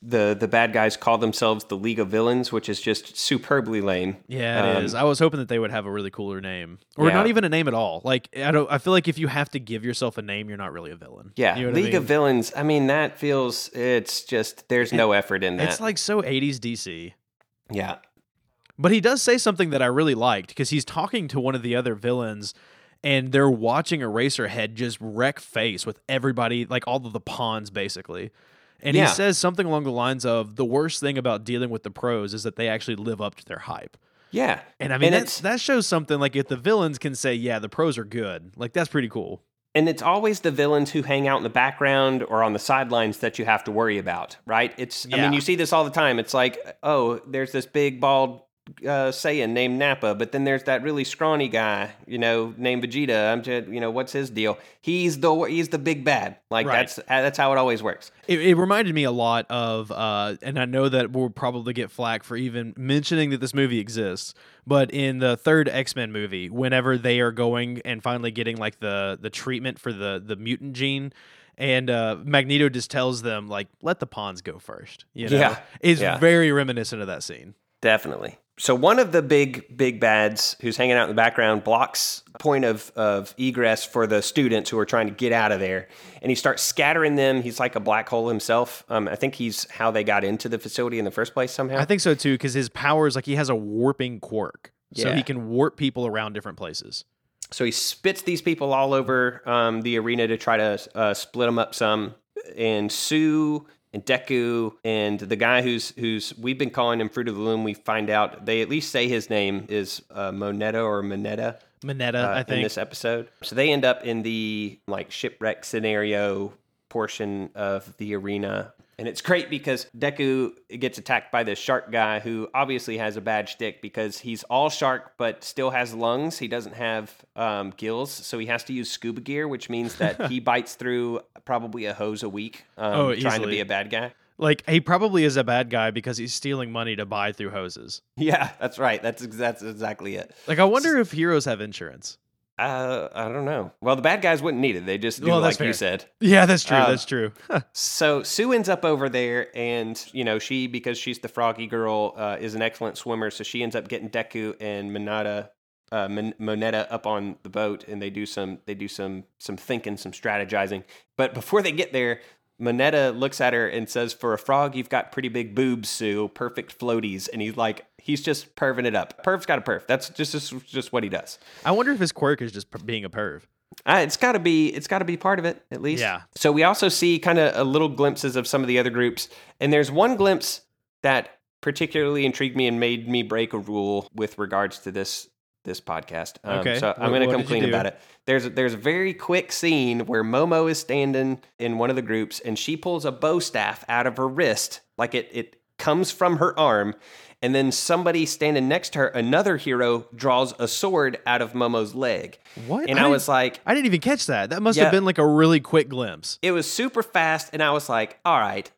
[SPEAKER 2] the the bad guys call themselves the League of Villains, which is just superbly lame.
[SPEAKER 1] Yeah, it um, is. I was hoping that they would have a really cooler name, or
[SPEAKER 2] Yeah.
[SPEAKER 1] not even a name at all. Like I don't. I feel like if you have to give yourself a name, you're not really a villain.
[SPEAKER 2] Yeah,
[SPEAKER 1] you know what I
[SPEAKER 2] League of? Villains. I mean, that feels it's just there's no effort in that.
[SPEAKER 1] It's like so 80s DC.
[SPEAKER 2] yeah,
[SPEAKER 1] But he does say something that I really liked because he's talking to one of the other villains and they're watching Eraserhead just wreck face with everybody, like all of the pawns basically. And
[SPEAKER 2] Yeah.
[SPEAKER 1] he says something along the lines of the worst thing about dealing with the pros is that they actually live up to their hype.
[SPEAKER 2] yeah.
[SPEAKER 1] And I mean,
[SPEAKER 2] And
[SPEAKER 1] that's, that shows something like if the villains can say, yeah, the pros are good, like that's pretty cool.
[SPEAKER 2] And it's always the villains who hang out in the background or on the sidelines that you have to worry about, right? It's I mean, you see this all the time. It's like, oh, there's this big bald uh, Saiyan named Nappa, but then there's that really scrawny guy, you know, named Vegeta. I'm just, you know, what's his deal? He's the he's the big bad. Like
[SPEAKER 1] Right.
[SPEAKER 2] that's that's how it always works.
[SPEAKER 1] It, it reminded me a lot of, uh, and I know that we'll probably get flack for even mentioning that this movie exists. But in the third X Men movie, whenever they are going and finally getting like the the treatment for the the mutant gene, and uh, Magneto just tells them like, "Let the pawns go first. You know,
[SPEAKER 2] Yeah.
[SPEAKER 1] it's
[SPEAKER 2] Yeah.
[SPEAKER 1] very reminiscent of that scene.
[SPEAKER 2] Definitely. So one of the big big bads who's hanging out in the background blocks point of of egress for the students who are trying to get out of there, and he starts scattering them. He's like a black hole himself. Um, I think he's how they got into the facility in the first place somehow.
[SPEAKER 1] I think so too, because his powers like he has a warping quirk, so he can warp people around different places.
[SPEAKER 2] So he spits these people all over um, the arena to try to uh, split them up some. And Tsu and Deku and the guy who's who's we've been calling him Fruit of the Loom. We find out they at least say his name is uh, Moneta or Moneta
[SPEAKER 1] Mineta,
[SPEAKER 2] uh,
[SPEAKER 1] I
[SPEAKER 2] in
[SPEAKER 1] think.
[SPEAKER 2] this episode. So they end up in the like shipwreck scenario portion of the arena. And it's great because Deku gets attacked by this shark guy who obviously has a bad shtick because he's all shark but still has lungs. He doesn't have um, gills, so he has to use scuba gear, which means that he bites through probably a hose a week um,
[SPEAKER 1] Oh,
[SPEAKER 2] trying to be a bad guy.
[SPEAKER 1] Like he probably is a bad guy because he's stealing money to buy through hoses.
[SPEAKER 2] Yeah, that's right. That's ex- that's exactly it.
[SPEAKER 1] Like I wonder if heroes have insurance.
[SPEAKER 2] Uh, I don't know. Well, the bad guys wouldn't need it. They just do
[SPEAKER 1] Well,
[SPEAKER 2] like
[SPEAKER 1] that's
[SPEAKER 2] you said.
[SPEAKER 1] Yeah, that's true.
[SPEAKER 2] Uh,
[SPEAKER 1] that's true.
[SPEAKER 2] So Tsu ends up over there, and you know she because she's the froggy girl uh, is an excellent swimmer. So she ends up getting Deku and Mineta, uh, Mon- Mineta up on the boat, and they do some they do some some thinking, some strategizing. But before they get there, Mineta looks at her and says, "For a frog, you've got pretty big boobs, Tsu. Perfect floaties." And he's like, he's just perving it up. Perv's got a perv. That's just just, just what he does.
[SPEAKER 1] I wonder if his quirk is just per- being a perv.
[SPEAKER 2] Uh, it's got to be it's got to be part of it at least.
[SPEAKER 1] Yeah.
[SPEAKER 2] So we also see kind of a little glimpses of some of the other groups, and there's one glimpse that particularly intrigued me and made me break a rule with regards to this this podcast. Um,
[SPEAKER 1] Okay.
[SPEAKER 2] So I'm going to come clean about it. There's a, there's a very quick scene where Momo is standing in one of the groups, and she pulls a bow staff out of her wrist, like it it comes from her arm. And then somebody standing next to her, another hero, draws a sword out of Momo's leg.
[SPEAKER 1] What?
[SPEAKER 2] And
[SPEAKER 1] I
[SPEAKER 2] I was like,
[SPEAKER 1] I didn't even catch that. That must
[SPEAKER 2] Yeah.
[SPEAKER 1] have been like a really quick glimpse.
[SPEAKER 2] it was super fast and i was like all right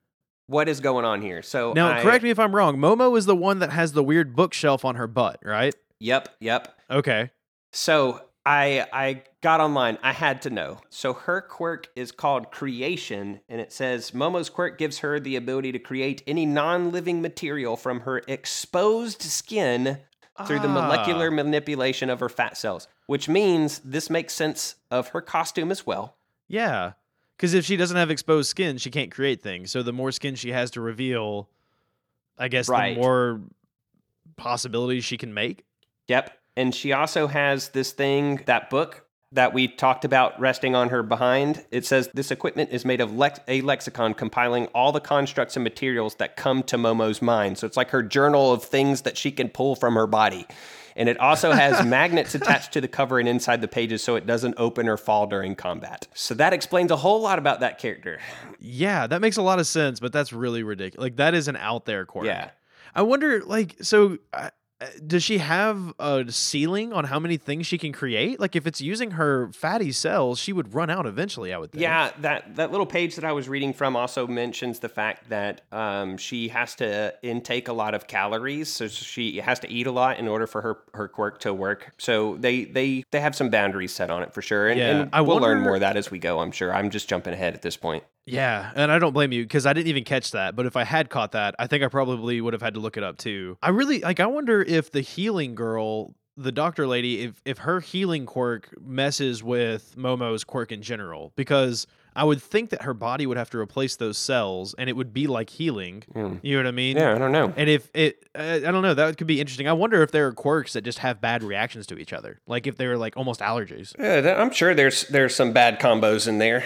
[SPEAKER 2] what is going on here so
[SPEAKER 1] Now,
[SPEAKER 2] I-
[SPEAKER 1] correct me if I'm wrong. Momo is the one that has the weird bookshelf on her butt, right?
[SPEAKER 2] yep yep
[SPEAKER 1] Okay.
[SPEAKER 2] so i i got online i had to know so her quirk is called creation and it says momo's quirk gives her the ability to create any non-living material from her exposed skin through the
[SPEAKER 1] Ah.
[SPEAKER 2] molecular manipulation of her fat cells which means this makes sense of her costume as well
[SPEAKER 1] Yeah. Because if she doesn't have exposed skin, she can't create things. So the more skin she has to reveal, I guess
[SPEAKER 2] Right.
[SPEAKER 1] the more possibilities she can make.
[SPEAKER 2] Yep. And she also has this thing, that book that we talked about resting on her behind. It says this equipment is made of lex- a lexicon compiling all the constructs and materials that come to Momo's mind. So it's like her journal of things that she can pull from her body. And it also has magnets attached to the cover and inside the pages so it doesn't open or fall during combat. So that explains a whole lot about that character.
[SPEAKER 1] Yeah, that makes a lot of sense, but that's really ridiculous. Like that is an out there quirk.
[SPEAKER 2] Yeah.
[SPEAKER 1] I wonder, like, so uh, does she have a ceiling on how many things she can create? Like, if it's using her fatty cells, she would run out eventually. I would think.
[SPEAKER 2] Yeah, that that little page that I was reading from also mentions the fact that um, she has to intake a lot of calories, so she has to eat a lot in order for her her quirk to work. So they they they have some boundaries set on it for sure, and,
[SPEAKER 1] Yeah,
[SPEAKER 2] and
[SPEAKER 1] I
[SPEAKER 2] we'll learn more of that as we go. I'm sure. I'm just jumping ahead at this point.
[SPEAKER 1] Yeah, and I don't blame you because I didn't even catch that. But if I had caught that, I think I probably would have had to look it up too. I really like. I wonder if the healing girl, the doctor lady, if if her healing quirk messes with Momo's quirk in general, because I would think that her body would have to replace those cells, and it would be like healing.
[SPEAKER 2] Hmm.
[SPEAKER 1] You know what I mean?
[SPEAKER 2] Yeah, I don't know.
[SPEAKER 1] And if it, uh, I don't know, that could be interesting. I wonder if there are quirks that just have bad reactions to each other, like if they're like almost allergies.
[SPEAKER 2] Yeah, I'm sure there's there's some bad combos in there.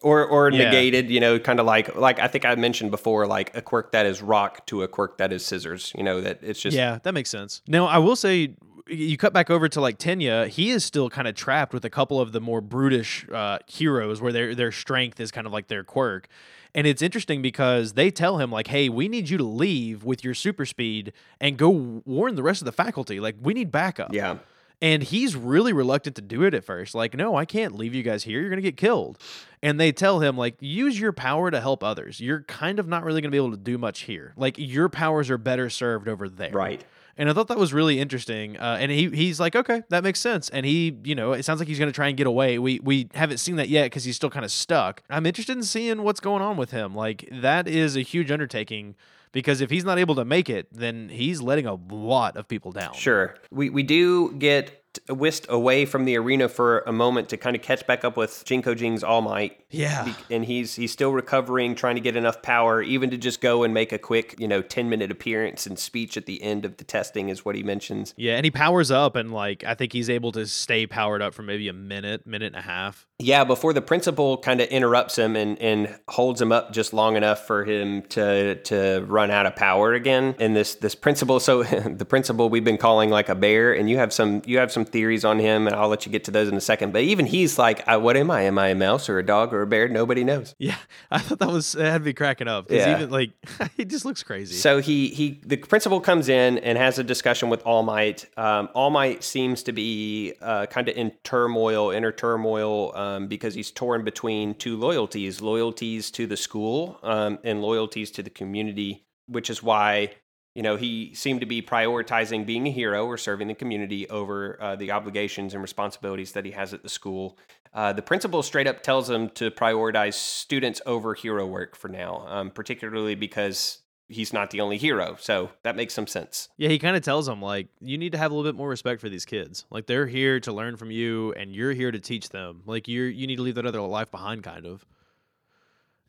[SPEAKER 2] Or or
[SPEAKER 1] Yeah.
[SPEAKER 2] negated, you know, kind of like like I think I mentioned before, like a quirk that is rock to a quirk that is scissors. You know, that it's just
[SPEAKER 1] yeah, that makes sense. Now, I will say, you cut back over to like Tenya, he is still kind of trapped with a couple of the more brutish uh, heroes, where their their strength is kind of like their quirk. And it's interesting because they tell him like, "Hey, we need you to leave with your super speed and go warn the rest of the faculty. Like, we need backup."
[SPEAKER 2] yeah.
[SPEAKER 1] And he's really reluctant to do it at first. Like, no, I can't leave you guys here. You're going to get killed. And they tell him, like, use your power to help others. You're kind of not really going to be able to do much here. Like, your powers are better served over there.
[SPEAKER 2] Right.
[SPEAKER 1] And I thought that was really interesting. Uh, and he he's like, okay, that makes sense. And he, you know, it sounds like he's going to try and get away. We we haven't seen that yet because he's still kind of stuck. I'm interested in seeing what's going on with him. Like, that is a huge undertaking because if he's not able to make it, then he's letting a lot of people down.
[SPEAKER 2] Sure. We we do get whisked away from the arena for a moment to kind of catch back up with Jinko Jing's All Might.
[SPEAKER 1] Yeah.
[SPEAKER 2] And he's he's still recovering, trying to get enough power, even to just go and make a quick, you know, ten minute appearance and speech at the end of the testing is what he mentions.
[SPEAKER 1] Yeah, and he powers up, and like I think he's able to stay powered up for maybe a minute, minute and a half.
[SPEAKER 2] Yeah, before the principal kind of interrupts him and, and holds him up just long enough for him to to run out of power again. And this this principal, so the principal we've been calling like a bear, and you have some you have some theories on him, and I'll let you get to those in a second. But even he's like, "What am I? Am I a mouse or a dog or a bear? Nobody knows."
[SPEAKER 1] Yeah, I thought that was it had me cracking up
[SPEAKER 2] Yeah.
[SPEAKER 1] even like he just looks crazy.
[SPEAKER 2] So he he the principal comes in and has a discussion with All Might. Um, All Might seems to be uh, kind of in turmoil, inner turmoil, um, because he's torn between two loyalties: loyalties to the school um, and loyalties to the community. Which is why you know he seemed to be prioritizing being a hero or serving the community over uh, the obligations and responsibilities that he has at the school. Uh, the principal straight up tells him to prioritize students over hero work for now, um, particularly because he's not the only hero. So that makes some sense.
[SPEAKER 1] Yeah, he kind of tells him, like you need to have a little bit more respect for these kids. Like they're here to learn from you, and you're here to teach them. Like you're you need to leave that other life behind, kind of.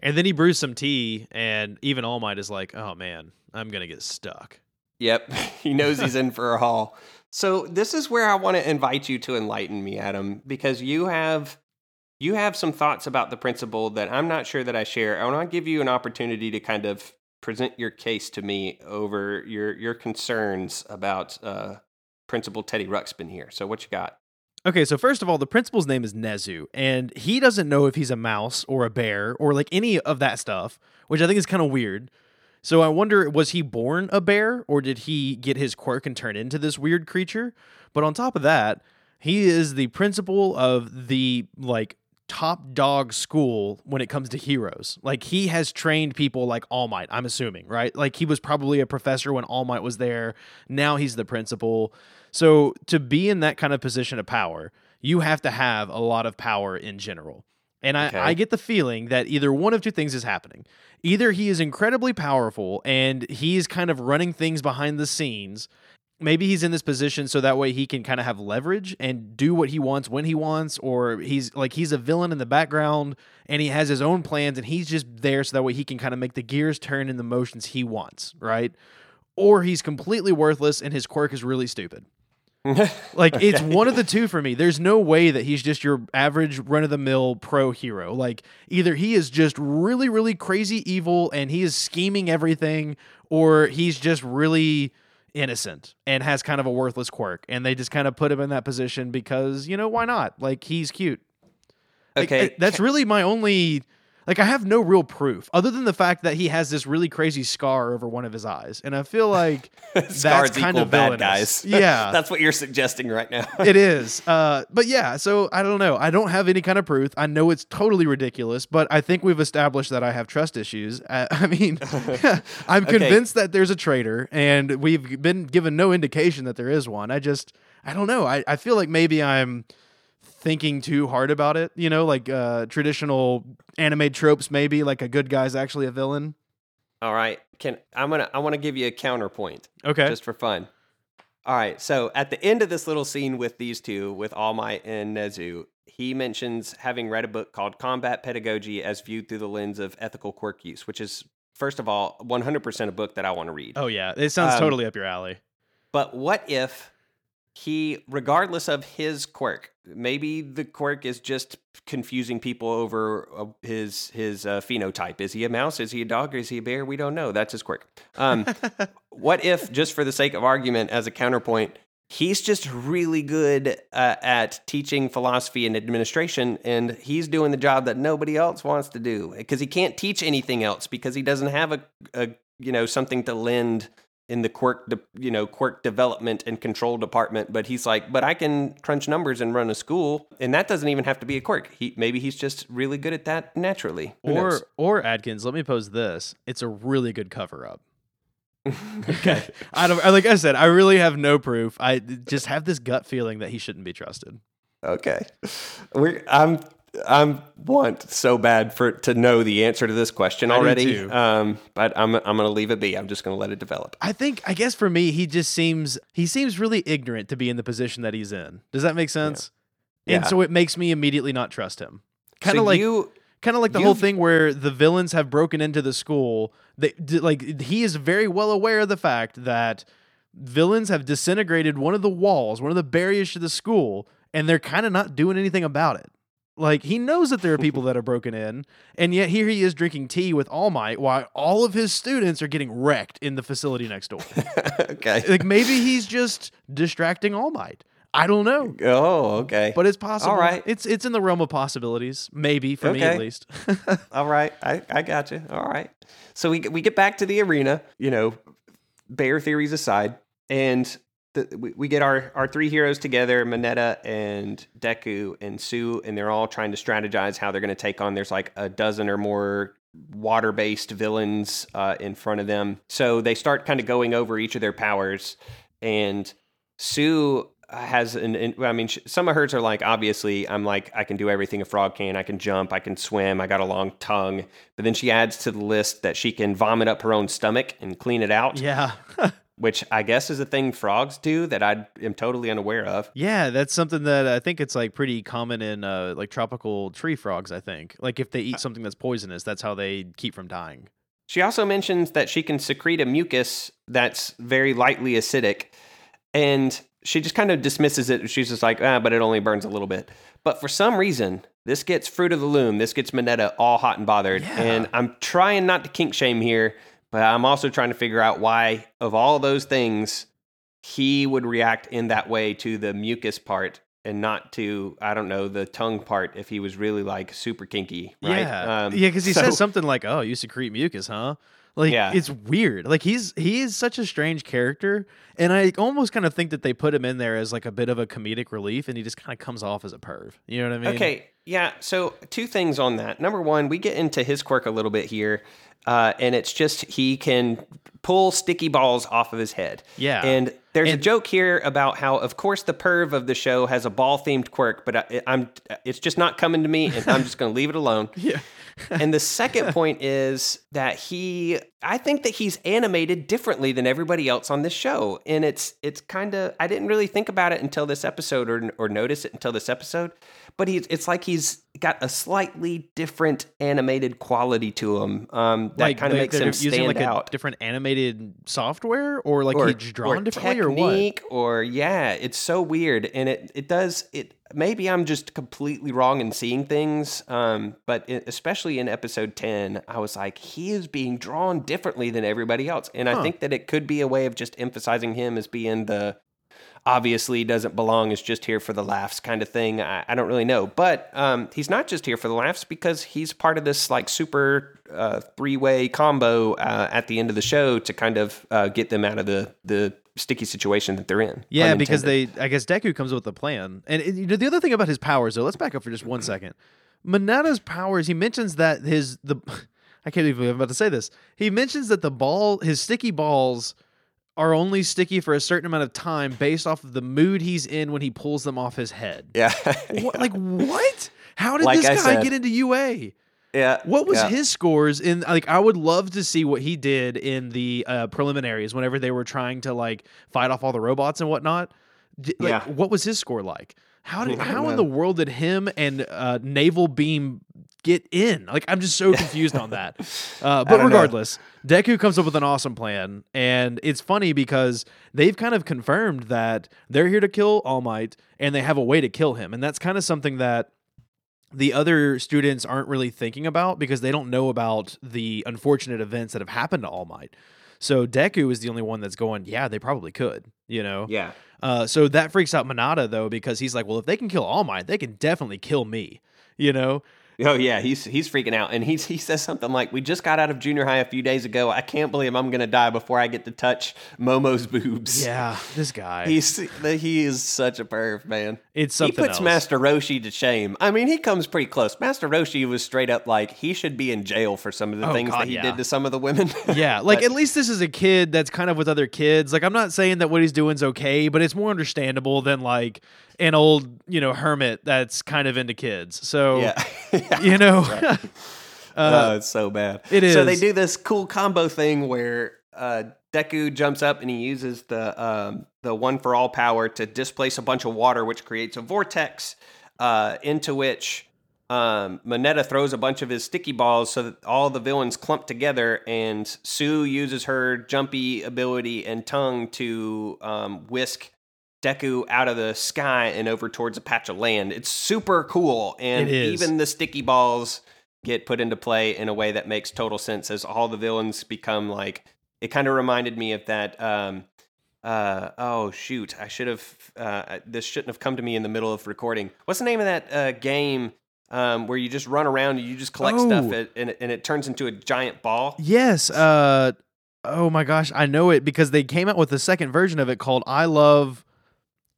[SPEAKER 1] And then he brews some tea, and even All Might is like, "Oh man, I'm gonna get stuck."
[SPEAKER 2] Yep, he knows he's in for a haul. So this is where I want to invite you to enlighten me, Adam, because you have you have some thoughts about the principle that I'm not sure that I share. I want to give you an opportunity to kind of present your case to me over your your concerns about uh, Principal Teddy Ruxpin here. So what you got?
[SPEAKER 1] Okay, so first of all, the principal's name is Nezu, and he doesn't know if he's a mouse or a bear or like any of that stuff, which I think is kind of weird. So I wonder, was he born a bear or did he get his quirk and turn into this weird creature? But on top of that, he is the principal of the like top dog school when it comes to heroes. Like he has trained people like All Might, I'm assuming, right? Like he was probably a professor when All Might was there. Now he's the principal. So to be in that kind of position of power, you have to have a lot of power in general. And I,
[SPEAKER 2] Okay.
[SPEAKER 1] I get the feeling that either one of two things is happening. Either he is incredibly powerful and he's kind of running things behind the scenes. Maybe he's in this position so that way he can kind of have leverage and do what he wants when he wants, or he's like he's a villain in the background and he has his own plans and he's just there so that way he can kind of make the gears turn in the motions he wants, right? Or he's completely worthless and his quirk is really stupid. Like it's one of the two for me. There's no way that he's just your average run of the mill pro hero. Like either he is just really really crazy evil and he is scheming everything or he's just really innocent and has kind of a worthless quirk and they just kind of put him in that position because, you know, why not? Like he's cute.
[SPEAKER 2] Okay,
[SPEAKER 1] uh, that's really my only like I have no real proof other than the fact that he has this really crazy scar over one of his eyes. And I feel like
[SPEAKER 2] Scars
[SPEAKER 1] that's kind
[SPEAKER 2] equal
[SPEAKER 1] of
[SPEAKER 2] bad
[SPEAKER 1] villainous.
[SPEAKER 2] guys.
[SPEAKER 1] Yeah.
[SPEAKER 2] that's what you're suggesting right now.
[SPEAKER 1] it is. Uh, but yeah, so I don't know. I don't have any kind of proof. I know it's totally ridiculous, but I think we've established that I have trust issues. Uh, I mean, I'm
[SPEAKER 2] Okay.
[SPEAKER 1] convinced that there's a traitor, and we've been given no indication that there is one. I just, I don't know. I, I feel like maybe I'm thinking too hard about it. You know, like uh, traditional anime tropes, maybe like a good guy's actually a villain.
[SPEAKER 2] All right, can I'm gonna I want to give you a counterpoint.
[SPEAKER 1] Okay.
[SPEAKER 2] just for fun. All right, so at the end of this little scene with these two, with All Might and Nezu, he mentions having read a book called Combat Pedagogy as Viewed Through the Lens of Ethical Quirk Use, which is, first of all, 100% a book that I want to read.
[SPEAKER 1] oh yeah, it sounds
[SPEAKER 2] Um,
[SPEAKER 1] totally up your alley.
[SPEAKER 2] But what if he, regardless of his quirk, maybe the quirk is just confusing people over uh, his his uh, phenotype. Is he a mouse? Is he a dog? Is he a bear? We don't know. That's his quirk. Um, what if, just for the sake of argument, as a counterpoint, he's just really good uh, at teaching philosophy and administration, and he's doing the job that nobody else wants to do because he can't teach anything else because he doesn't have a, a you know something to lend in the quirk de, you know quirk development and control department but he's like but i can crunch numbers and run a school and that doesn't even have to be a quirk he maybe he's just really good at that naturally Who
[SPEAKER 1] Or
[SPEAKER 2] knows?
[SPEAKER 1] or Adkins, let me pose this. It's a really good cover up.
[SPEAKER 2] okay
[SPEAKER 1] I don't like I said, I really have no proof. I just have this gut feeling that he shouldn't be trusted.
[SPEAKER 2] okay we i'm i'm want so bad for to know the answer to this question
[SPEAKER 1] I
[SPEAKER 2] already um but i'm i'm gonna leave it be i'm just gonna let it develop
[SPEAKER 1] I think I guess for me, he just seems he seems really ignorant to be in the position that he's in. Does that make sense? And
[SPEAKER 2] Yeah.
[SPEAKER 1] so it makes me immediately not trust him. Kind of
[SPEAKER 2] So
[SPEAKER 1] like
[SPEAKER 2] you
[SPEAKER 1] kind of like the whole thing where the villains have broken into the school. They like he is very well aware of the fact that villains have disintegrated one of the walls, one of the barriers to the school, and they're kind of not doing anything about it. Like he knows that there are people that are broken in, and yet here he is drinking tea with All Might while all of his students are getting wrecked in the facility next door.
[SPEAKER 2] okay.
[SPEAKER 1] like maybe he's just distracting All Might. I don't know.
[SPEAKER 2] Oh, okay.
[SPEAKER 1] But it's possible.
[SPEAKER 2] All right.
[SPEAKER 1] It's it's in the realm of possibilities. Maybe for me at least.
[SPEAKER 2] All right, I, I got you. All right. So we we get back to the arena. You know, bear theories aside, and the, we, we get our our three heroes together: Mineta and Deku and Tsu, and they're all trying to strategize how they're going to take on. There's like a dozen or more water based villains uh, in front of them. So they start kind of going over each of their powers, and Tsu has an, I mean, some of hers are like, obviously, I'm like, I can do everything a frog can. I can jump, I can swim, I got a long tongue. But then she adds to the list that she can vomit up her own stomach and clean it out,
[SPEAKER 1] yeah.
[SPEAKER 2] which I guess is a thing frogs do that I am totally unaware of.
[SPEAKER 1] Yeah, that's something that I think it's like pretty common in uh, like tropical tree frogs. I think like if they eat something that's poisonous, that's how they keep from dying.
[SPEAKER 2] She also mentions that she can secrete a mucus that's very lightly acidic, and she just kind of dismisses it. She's just like, ah, but it only burns a little bit. But for some reason, this gets Fruit of the Loom. This gets Mineta all hot and bothered.
[SPEAKER 1] Yeah.
[SPEAKER 2] And I'm trying not to kink shame here, but I'm also trying to figure out why, of all those things, he would react in that way to the mucus part and not to, I don't know, the tongue part if he was really like super kinky, right?
[SPEAKER 1] Yeah,
[SPEAKER 2] Um,
[SPEAKER 1] yeah, because he
[SPEAKER 2] so-
[SPEAKER 1] says something like, "Oh, you secrete mucus, huh?" Like
[SPEAKER 2] Yeah.
[SPEAKER 1] it's weird. Like he's he is such a strange character, and I almost kind of think that they put him in there as like a bit of a comedic relief, and he just kind of comes off as a perv. You know what I mean?
[SPEAKER 2] Okay, yeah. So two things on that. Number one, we get into his quirk a little bit here, uh, and it's just he can pull sticky balls off of his head.
[SPEAKER 1] Yeah.
[SPEAKER 2] And there's
[SPEAKER 1] And-
[SPEAKER 2] a joke here about how, of course, the perv of the show has a ball themed quirk, but I, I'm it's just not coming to me, and I'm just going to leave it alone.
[SPEAKER 1] Yeah.
[SPEAKER 2] and the second point is that he I think that he's animated differently than everybody else on this show. And it's it's kind of I didn't really think about it until this episode or or notice it until this episode, but he's it's like he's got a slightly different animated quality to him. Um that kind of
[SPEAKER 1] like
[SPEAKER 2] makes him
[SPEAKER 1] using
[SPEAKER 2] stand
[SPEAKER 1] like
[SPEAKER 2] out.
[SPEAKER 1] a different animated software, or like
[SPEAKER 2] or,
[SPEAKER 1] he's drawn
[SPEAKER 2] or
[SPEAKER 1] differently, or what?
[SPEAKER 2] technique, or yeah, it's so weird, and it it does it. Maybe I'm just completely wrong in seeing things, um, but it, especially in episode ten, I was like, he is being drawn differently than everybody else, and I think that it could be a way of just emphasizing him as being the obviously doesn't belong is just here for the laughs kind of thing. I, I don't really know, but um, he's not just here for the laughs because he's part of this like super uh, three way combo uh, at the end of the show to kind of uh, get them out of the the sticky situation that they're in.
[SPEAKER 1] Yeah, because they, I guess Deku comes up with a plan. And it- you know, the other thing about his powers, though, let's back up for just one second. Mineta's powers, he mentions that his the, I can't even I'm about to say this. He mentions that the ball, his sticky balls, are only sticky for a certain amount of time based off of the mood he's in when he pulls them off his head.
[SPEAKER 2] yeah,
[SPEAKER 1] What, like what? How did
[SPEAKER 2] Like
[SPEAKER 1] this
[SPEAKER 2] I
[SPEAKER 1] guy
[SPEAKER 2] said.
[SPEAKER 1] get into UA?
[SPEAKER 2] yeah.
[SPEAKER 1] What was
[SPEAKER 2] yeah.
[SPEAKER 1] his scores in like I would love to see what he did in the uh, preliminaries whenever they were trying to like fight off all the robots and whatnot. Like,
[SPEAKER 2] Yeah.
[SPEAKER 1] what was his score like? How did how in the world did him and uh, Naval Beam get in? Like I'm just so confused on that. Uh, but
[SPEAKER 2] don't know.
[SPEAKER 1] regardless, Deku comes up with an awesome plan, and it's funny because they've kind of confirmed that they're here to kill All Might, and they have a way to kill him, and that's kind of something that the other students aren't really thinking about because they don't know about the unfortunate events that have happened to All Might. So Deku is the only one that's going, yeah, they probably could, you know?
[SPEAKER 2] Yeah.
[SPEAKER 1] Uh, so that freaks out Mineta though because he's like, well, if they can kill All Might, they can definitely kill me, you know?
[SPEAKER 2] Oh yeah, he's he's freaking out, and he's he says something like, "We just got out of junior high a few days ago. I can't believe I'm gonna die before I get to touch Momo's boobs."
[SPEAKER 1] Yeah, this guy.
[SPEAKER 2] He's he is such a perv, man.
[SPEAKER 1] it's something.
[SPEAKER 2] He puts
[SPEAKER 1] else.
[SPEAKER 2] Master Roshi to shame. I mean, he comes pretty close. Master Roshi was straight up like he should be in jail for some of the
[SPEAKER 1] Oh,
[SPEAKER 2] things
[SPEAKER 1] God,
[SPEAKER 2] that he
[SPEAKER 1] yeah.
[SPEAKER 2] did to some of the women.
[SPEAKER 1] yeah, like
[SPEAKER 2] But-
[SPEAKER 1] at least this is a kid that's kind of with other kids. Like I'm not saying that what he's doing's okay, but it's more understandable than like an old, you know, hermit that's kind of into kids. So,
[SPEAKER 2] yeah.
[SPEAKER 1] you know,
[SPEAKER 2] oh, it's so bad.
[SPEAKER 1] It is.
[SPEAKER 2] So they do this cool combo thing where uh, Deku jumps up and he uses the um, the one for all power to displace a bunch of water, which creates a vortex uh, into which um, Mineta throws a bunch of his sticky balls so that all the villains clump together, and Tsu uses her jumpy ability and tongue to um, whisk Deku out of the sky and over towards a patch of land. It's super cool, and even the sticky balls get put into play in a way that makes total sense as all the villains become like. It kind of reminded me of that. Um, uh, oh shoot! I should have. Uh, this shouldn't have come to me in the middle of recording. What's the name of that uh, game um, where you just run around and you just collect stuff
[SPEAKER 1] Oh.
[SPEAKER 2] and, and, it, and it turns into a giant ball?
[SPEAKER 1] Yes. Uh. Oh my gosh, I know it because they came out with the second version of it called "I Love."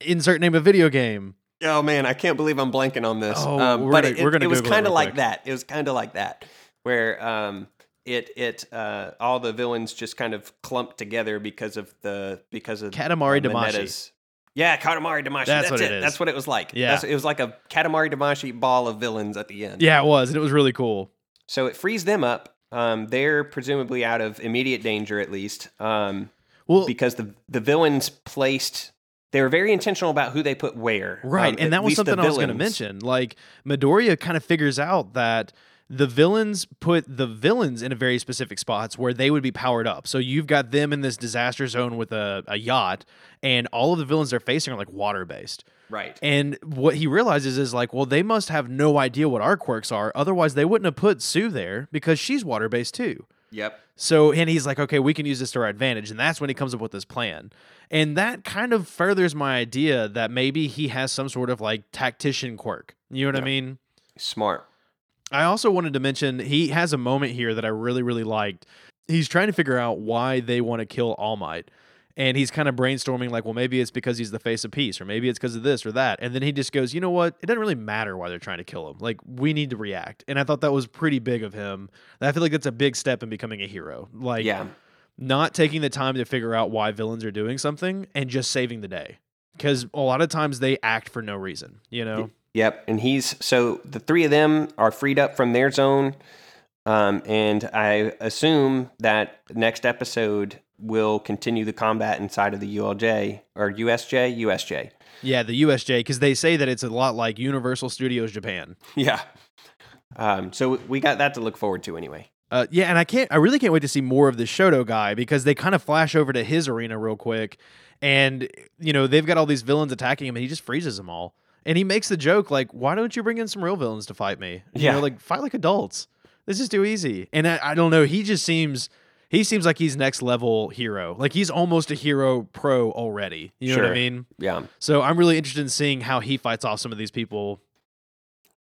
[SPEAKER 1] Insert name of video game.
[SPEAKER 2] Oh man, I can't believe I'm blanking on this.
[SPEAKER 1] Oh,
[SPEAKER 2] um, but
[SPEAKER 1] gonna-
[SPEAKER 2] it, it- it was kind of like
[SPEAKER 1] quick.
[SPEAKER 2] that. It was kind of like that, where um, it it uh, all the villains just kind of clumped together because of the because of
[SPEAKER 1] Katamari Damacy.
[SPEAKER 2] Yeah, Katamari Damacy.
[SPEAKER 1] That's
[SPEAKER 2] That's,
[SPEAKER 1] what
[SPEAKER 2] it.
[SPEAKER 1] it is.
[SPEAKER 2] That's what it was like.
[SPEAKER 1] Yeah.
[SPEAKER 2] That's- it was like a Katamari Damacy ball of villains at the end.
[SPEAKER 1] Yeah, it was, and it was really cool.
[SPEAKER 2] So it frees them up. Um, they're presumably out of immediate danger, at least, um,
[SPEAKER 1] Well,
[SPEAKER 2] because the the villains placed. They were very intentional about who they put where.
[SPEAKER 1] Right,
[SPEAKER 2] Um,
[SPEAKER 1] and that was something I was going to mention. Like Midoriya kind of figures out that the villains put the villains in a very specific spots where they would be powered up. So you've got them in this disaster zone with a, a yacht, and all of the villains they're facing are like water based.
[SPEAKER 2] Right.
[SPEAKER 1] And what he realizes is like, well, they must have no idea what our quirks are. Otherwise, they wouldn't have put Tsu there because she's water based too.
[SPEAKER 2] Yep.
[SPEAKER 1] So, and he's like, okay, we can use this to our advantage. And that's when he comes up with this plan. And that kind of furthers my idea that maybe he has some sort of like tactician quirk. You know what I mean?
[SPEAKER 2] Smart.
[SPEAKER 1] I also wanted to mention he has a moment here that I really, really liked. He's trying to figure out why they want to kill All Might. And he's kind of brainstorming, like, well, maybe it's because he's the face of peace, or maybe it's because of this or that. And then he just goes, you know what? It doesn't really matter why they're trying to kill him. Like, we need to react. And I thought that was pretty big of him. And I feel like that's a big step in becoming a hero. Like,
[SPEAKER 2] yeah.
[SPEAKER 1] not taking the time to figure out why villains are doing something and just saving the day. Because a lot of times they act for no reason, you know?
[SPEAKER 2] Yep. And he's so the three of them are freed up from their zone. Um, and I assume that next episode will continue the combat inside of the ULJ or USJ, USJ.
[SPEAKER 1] Yeah, the USJ, because they say that it's a lot like Universal Studios Japan.
[SPEAKER 2] Yeah. Um, so we got that to look forward to anyway.
[SPEAKER 1] Uh, yeah, and I can't, I really can't wait to see more of the Shoto guy because they kind of flash over to his arena real quick, and you know they've got all these villains attacking him, and he just freezes them all. And he makes the joke like, "Why don't you bring in some real villains to fight me? You
[SPEAKER 2] Yeah.
[SPEAKER 1] know, like fight like adults. This is too easy." And I, I don't know, he just seems, he seems like he's next level hero. Like he's almost a hero pro already. You know what I mean?
[SPEAKER 2] Yeah.
[SPEAKER 1] So I'm really interested in seeing how he fights off some of these people.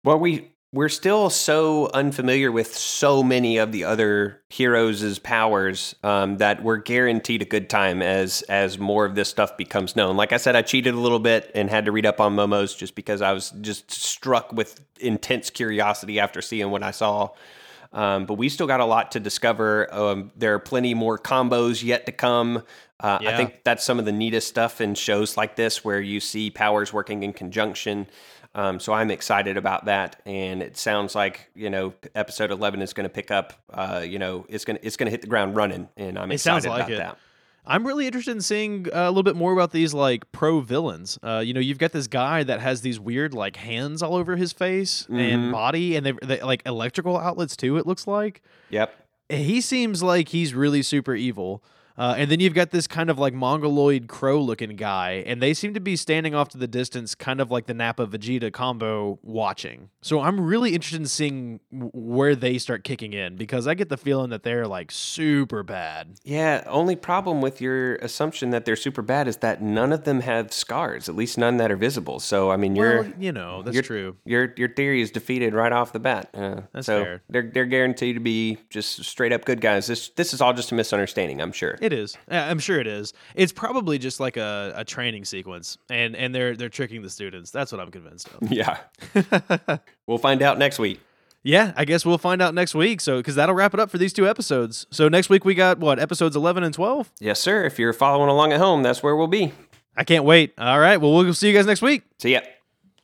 [SPEAKER 2] Well, we we're still so unfamiliar with so many of the other heroes' powers um, that we're guaranteed a good time as as more of this stuff becomes known. Like I said, I cheated a little bit and had to read up on Momo's just because I was just struck with intense curiosity after seeing what I saw. Um, but we still got a lot to discover. Um, there are plenty more combos yet to come. Uh, I think that's some of the neatest stuff in shows like this where you see powers working in conjunction. Um, so I'm excited about that, and it sounds like you know episode 11 is going to pick up. Uh, you know, it's gonna it's gonna hit the ground running, and I'm
[SPEAKER 1] It sounds
[SPEAKER 2] excited
[SPEAKER 1] like
[SPEAKER 2] about
[SPEAKER 1] it.
[SPEAKER 2] that.
[SPEAKER 1] I'm really interested in seeing uh, a little bit more about these like pro villains. Uh, you know, you've got this guy that has these weird like hands all over his face and
[SPEAKER 2] Mhm.
[SPEAKER 1] body, and they they like electrical outlets too. It looks like
[SPEAKER 2] Yep.
[SPEAKER 1] he seems like he's really super evil. Uh, and then you've got this kind of like mongoloid crow looking guy, and they seem to be standing off to the distance, kind of like the Nappa Vegeta combo watching. So I'm really interested in seeing where they start kicking in because I get the feeling that they're like super bad.
[SPEAKER 2] Yeah. Only problem with your assumption that they're super bad is that none of them have scars, at least none that are visible. So I mean, you're
[SPEAKER 1] well, you know, that's true.
[SPEAKER 2] your your theory is defeated right off the bat. Uh,
[SPEAKER 1] That's
[SPEAKER 2] so
[SPEAKER 1] fair.
[SPEAKER 2] they're they're guaranteed to be just straight up good guys. This this is all just a misunderstanding, I'm sure.
[SPEAKER 1] It is. Yeah, I'm sure it is. It's probably just like a, a training sequence, and and they're they're tricking the students. That's what I'm convinced of.
[SPEAKER 2] yeah. we'll find out next week.
[SPEAKER 1] yeah, I guess we'll find out next week. So because that'll wrap it up for these two episodes. So next week we got what episodes 11 and 12.
[SPEAKER 2] Yes, sir. If you're following along at home, that's where we'll be.
[SPEAKER 1] I can't wait. All right. Well, we'll see you guys next week.
[SPEAKER 2] See ya.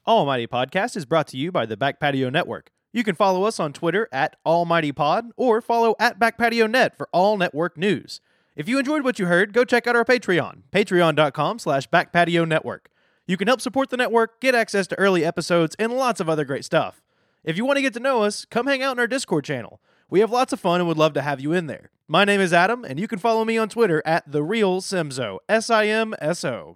[SPEAKER 1] Almighty Podcast is brought to you by the Back Patio Network. You can follow us on Twitter at Almighty Pod or follow at Back Patio Net for all network news. If you enjoyed what you heard, go check out our Patreon, patreon.com slash Back Patio Network. You can help support the network, get access to early episodes, and lots of other great stuff. If you want to get to know us, come hang out in our Discord channel. We have lots of fun and would love to have you in there. My name is Adam, and you can follow me on Twitter at The Real Simso, S I M S O.